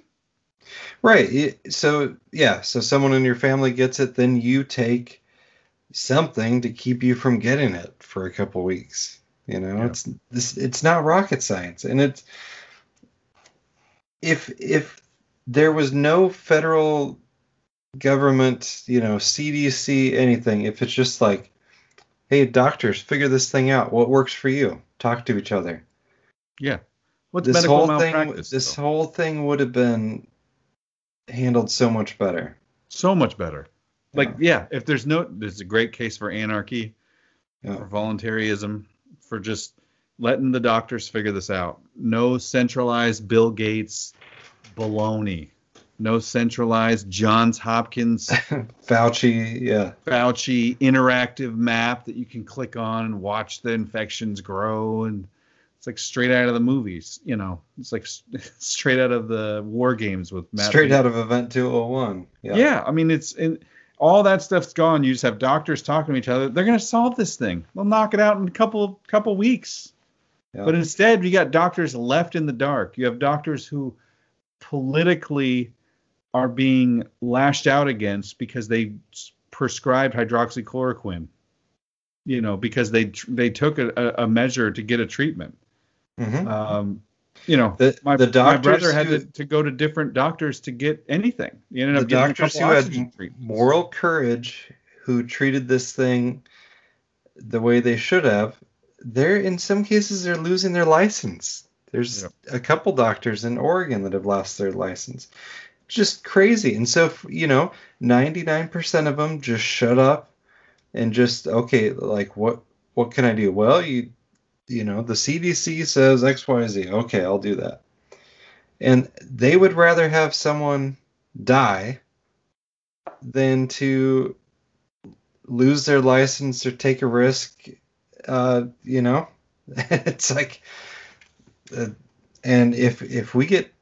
Right. So yeah, so someone in your family gets it, then you take something to keep you from getting it for a couple weeks. You know, yeah. it's this it's not rocket science. And it's if if there was no federal government, you know, CDC, anything, if it's just like, hey, doctors, figure this thing out. What works for you? Talk to each other. Yeah. What's this medical whole thing, This though? whole thing would have been handled so much better. So much better. Like, yeah, if there's no, there's a great case for anarchy, yeah. for voluntarism, for just letting the doctors figure this out. No centralized Bill Gates baloney. No centralized Johns Hopkins Fauci, yeah. Fauci interactive map that you can click on and watch the infections grow and it's like straight out of the movies, you know. It's like straight out of the war games with Matt Straight out of Event 201. Yeah. Yeah, I mean it's in all that stuff's gone. You just have doctors talking to each other. They're going to solve this thing. They'll knock it out in a couple couple weeks. Yeah. But instead, you got doctors left in the dark. You have doctors who politically are being lashed out against because they prescribed hydroxychloroquine. You know, because they they took a, a measure to get a treatment. Mm-hmm. Um, you know, the, my, the my brother had who, to, to, go to different doctors to get anything. He ended up the doctors who had moral courage, who treated this thing the way they should have, they're in some cases they're losing their license. There's yep. a couple doctors in Oregon that have lost their license. Just crazy. And so, you know, 99% of them just shut up and just okay, like what what can I do? Well, you you know, the CDC says XYZ. Okay, I'll do that. And they would rather have someone die than to lose their license or take a risk. Uh, you know, it's like, uh, and if if we get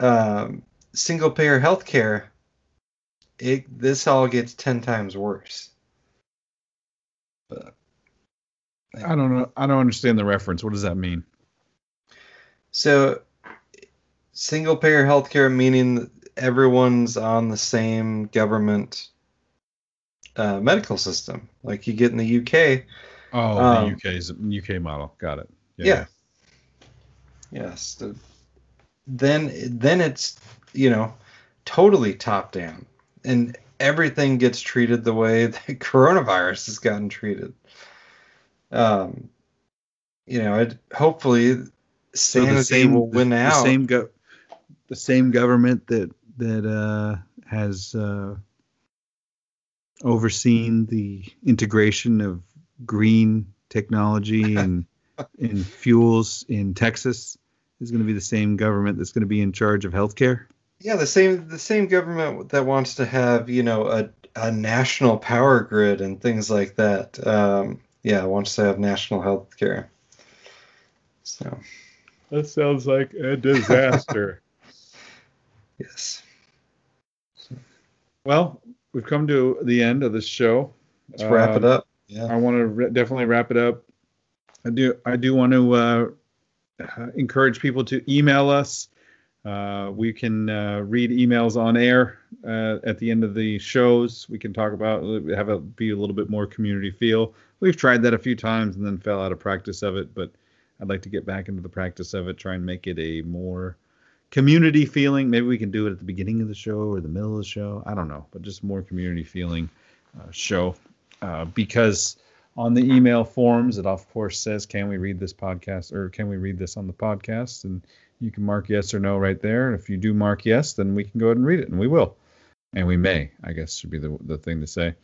um, single payer health care, it this all gets ten times worse. But I don't know. I don't understand the reference. What does that mean? So, single payer healthcare meaning everyone's on the same government uh, medical system, like you get in the UK. Oh, um, the UK's UK model. Got it. Yeah. yeah. Yes. The, then then it's you know totally top down, and everything gets treated the way the coronavirus has gotten treated. Um, you know, it, hopefully sanity so same, will win the, out. The same go- the same government that that uh, has uh, overseen the integration of green technology and in fuels in Texas is going to be the same government that's going to be in charge of healthcare. Yeah, the same the same government that wants to have you know a a national power grid and things like that. Um, yeah, wants to have national health care. So that sounds like a disaster. yes. Well, we've come to the end of this show. Let's uh, wrap it up. Yeah. I want to re- definitely wrap it up. I do. I do want to uh, encourage people to email us. Uh, we can uh, read emails on air uh, at the end of the shows. We can talk about have it be a little bit more community feel. We've tried that a few times and then fell out of practice of it, but I'd like to get back into the practice of it. Try and make it a more community feeling. Maybe we can do it at the beginning of the show or the middle of the show. I don't know, but just more community feeling uh, show uh, because on the email forms, it of course says, "Can we read this podcast?" or "Can we read this on the podcast?" and you can mark yes or no right there. If you do mark yes, then we can go ahead and read it, and we will, and we may. I guess should be the the thing to say.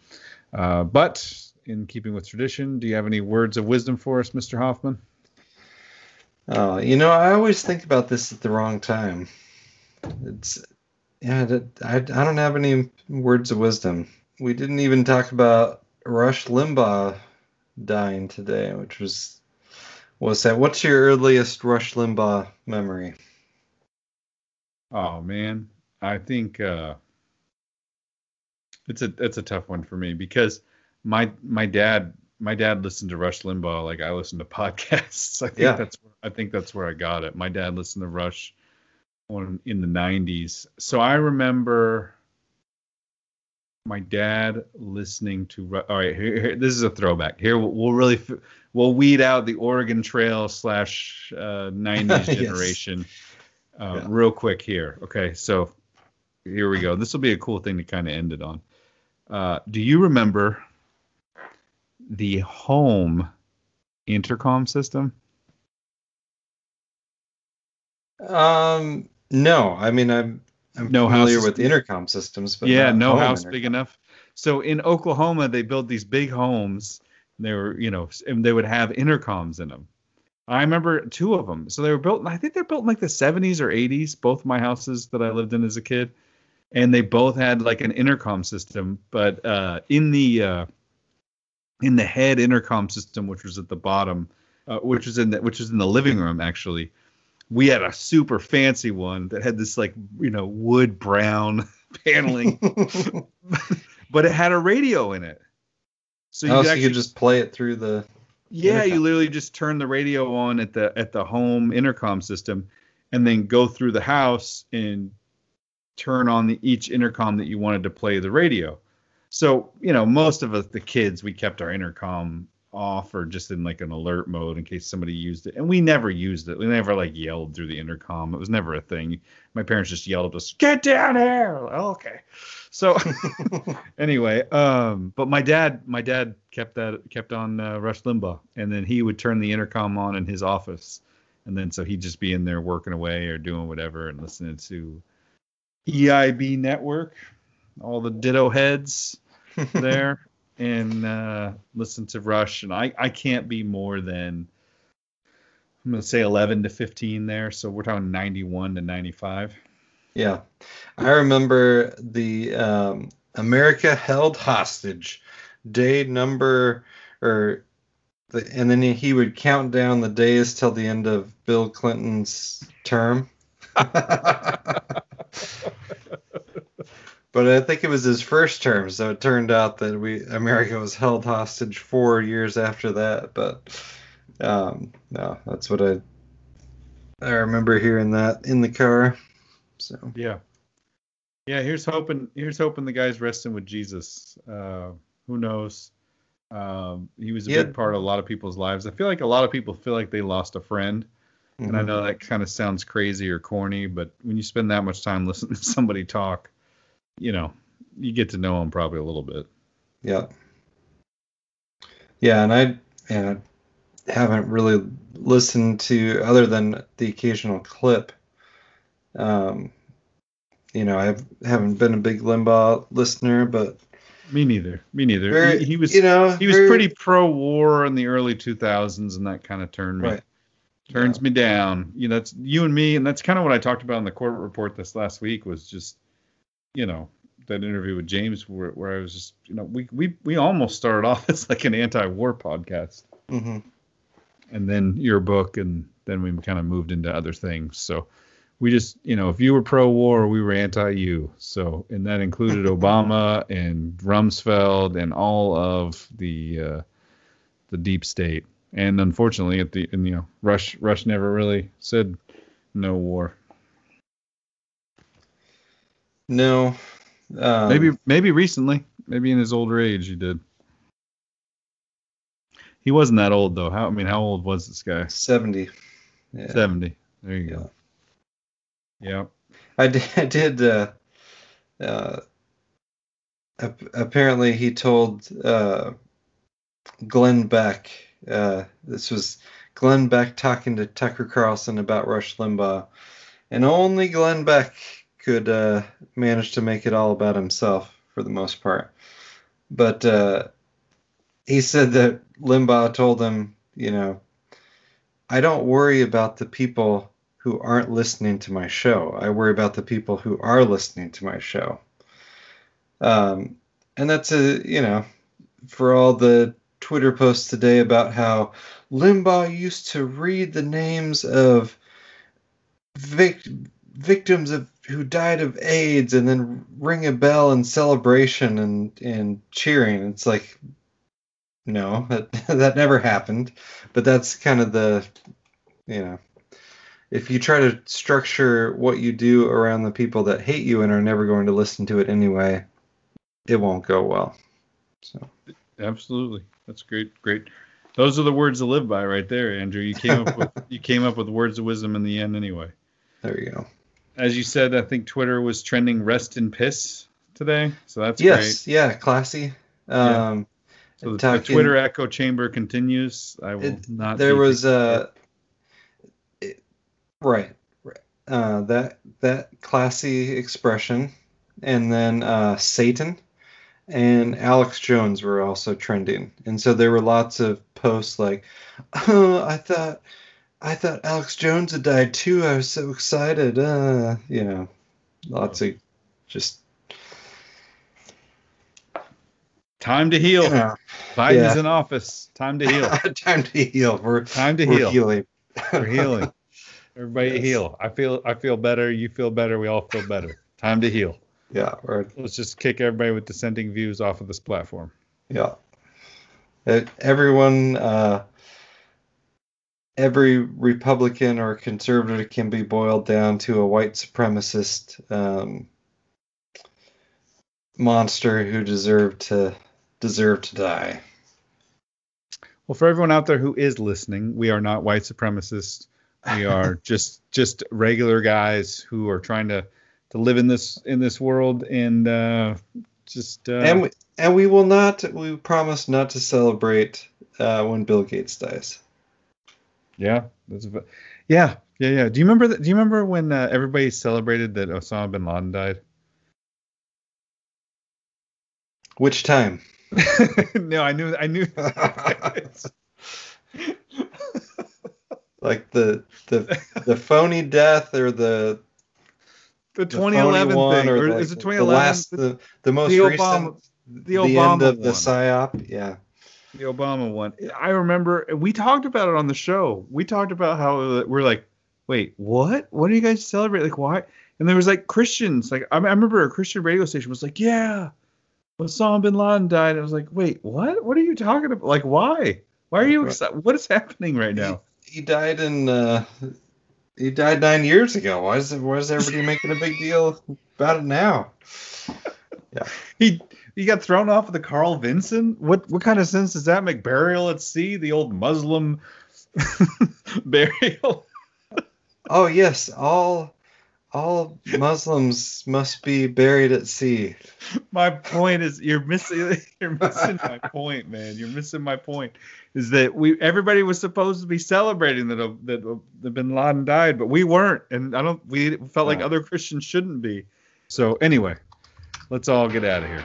Uh, but in keeping with tradition, do you have any words of wisdom for us, Mr. Hoffman? Oh, you know, I always think about this at the wrong time. It's yeah, I, I don't have any words of wisdom. We didn't even talk about Rush Limbaugh dying today, which was was that. What's your earliest Rush Limbaugh memory? Oh man, I think uh, it's a it's a tough one for me because my my dad my dad listened to Rush Limbaugh like I listened to podcasts. I think yeah. that's I think that's where I got it. My dad listened to Rush on, in the 90s. So I remember my dad listening to all right here, here, this is a throwback here we'll, we'll really we'll weed out the oregon trail slash uh, 90s generation yes. uh, yeah. real quick here okay so here we go this will be a cool thing to kind of end it on uh, do you remember the home intercom system um no i mean i'm I'm no familiar with intercom systems, but yeah, no house intercom. big enough. So in Oklahoma, they build these big homes. They were, you know, and they would have intercoms in them. I remember two of them. So they were built. I think they're built in like the 70s or 80s. Both my houses that I lived in as a kid, and they both had like an intercom system. But uh, in the uh, in the head intercom system, which was at the bottom, uh, which was in the, which was in the living room actually we had a super fancy one that had this like you know wood brown paneling but it had a radio in it Oh, so you, oh, so you could just play it through the yeah intercom. you literally just turn the radio on at the at the home intercom system and then go through the house and turn on the each intercom that you wanted to play the radio so you know most of us the kids we kept our intercom off or just in like an alert mode in case somebody used it. And we never used it. We never like yelled through the intercom. It was never a thing. My parents just yelled at us, "Get down here!" okay. So anyway, um, but my dad, my dad kept that kept on uh, Rush Limbaugh, and then he would turn the intercom on in his office, and then so he'd just be in there working away or doing whatever and listening to EIB network, all the ditto heads there and uh, listen to Rush, and I I can't be more than I'm gonna say 11 to 15 there. So we're talking 91 to 95. Yeah, I remember the um, America held hostage day number or the, and then he would count down the days till the end of Bill Clinton's term. but I think it was his first term, so it turned out that we America was held hostage four years after that. But um, no, that's what I I remember hearing that in the car. So yeah, yeah. Here's hoping. Here's hoping the guy's resting with Jesus. Uh, who knows? Um, he was a yeah. big part of a lot of people's lives. I feel like a lot of people feel like they lost a friend. Mm-hmm. And I mm-hmm. know that kind of sounds crazy or corny, but when you spend that much time listening to somebody talk, you know, you get to know him probably a little bit. Yeah. Yeah, and I and I haven't really listened to other than the occasional clip. Um, you know, I haven't been a big Limbaugh listener, but me neither. Me neither. Very, he, he, was, you know, he was very, pretty pro-war in the early 2000s, and that kind of turned me right. turns yeah. me down. You know, it's you and me, and that's kind of what I talked about in the court report this last week. Was just, you know, that interview with James where, where I was just, you know, we we we almost started off as like an anti-war podcast, mm-hmm. and then your book, and then we kind of moved into other things. So we just, you know, if you were pro-war, we were anti-you. So, and that included Obama and Rumsfeld and all of the uh, the deep state. And unfortunately, at the, and, you know, Rush Rush never really said no war. No, um, maybe maybe recently, maybe in his older age, he did. He wasn't that old though. How I mean, how old was this guy? Seventy. Yeah. Seventy. There you yeah. go. Yeah. I did. I did uh, uh, apparently, he told uh, Glenn Beck. Uh, this was Glenn Beck talking to Tucker Carlson about Rush Limbaugh, and only Glenn Beck could uh, manage to make it all about himself for the most part. But uh, he said that Limbaugh told him, you know, I don't worry about the people who aren't listening to my show. I worry about the people who are listening to my show. Um, and that's a, you know, for all the Twitter posts today about how Limbaugh used to read the names of vic- victims of who died of AIDS and then ring a bell in celebration and and cheering. It's like no, that that never happened. But that's kind of the you know if you try to structure what you do around the people that hate you and are never going to listen to it anyway, it won't go well. So absolutely. That's great great those are the words to live by right there, Andrew. You came up with you came up with words of wisdom in the end anyway. There you go as you said, I think Twitter was trending rest in piss today, so that's yes, great. yeah, classy. Um, yeah. So the, talking, the, Twitter echo chamber continues. I will it, not. There was a uh, right, right. Uh, that that classy expression, and then uh, Satan and Alex Jones were also trending, and so there were lots of posts like, "Oh, I thought." I thought Alex Jones had died too. I was so excited. Uh, you know, lots of just time to heal. Yeah. Biden's yeah. in office. Time to heal. time to heal. We're time to we're heal. Healing. we're healing. Everybody yes. heal. I feel I feel better. You feel better. We all feel better. Time to heal. Yeah. Right. Let's just kick everybody with dissenting views off of this platform. Yeah. Everyone. Uh, every Republican or conservative can be boiled down to a white supremacist um, monster who deserved to deserve to die. Well, for everyone out there who is listening, we are not white supremacists. We are just just regular guys who are trying to to live in this in this world and uh, just uh, and we, and we will not. We promise not to celebrate uh, when Bill Gates dies. Yeah, that's a, yeah, yeah, yeah. Do you remember that? Do you remember when uh, everybody celebrated that Osama bin Laden died? Which time? no, I knew, I knew. like the the the phony death or the the 2011 the thing, or, or like is it 2011? The last, the, the most the recent, the, Obama the end of one. the psyop. Yeah the Obama one. I remember we talked about it on the show. We talked about how we're like, wait, what? What do you guys celebrate? Like, why? And there was like Christians. Like, I, I remember a Christian radio station was like, yeah, Osama bin Laden died. I was like, wait, what? What are you talking about? Like, why? Why are you excited? What is happening right now? He, he died in. Uh, he died nine years ago. Why is why is everybody making a big deal about it now? Yeah. He he got thrown off of the Carl Vinson. What what kind of sense does that make? Burial at sea, the old Muslim burial. oh yes, all all Muslims must be buried at sea. My point is you're missing you're missing my point, man. You're missing my point. Is that we everybody was supposed to be celebrating that uh, that, uh, that Bin Laden died, but we weren't, and I don't. We felt like other Christians shouldn't be. So anyway, let's all get out of here.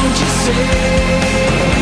Don't you where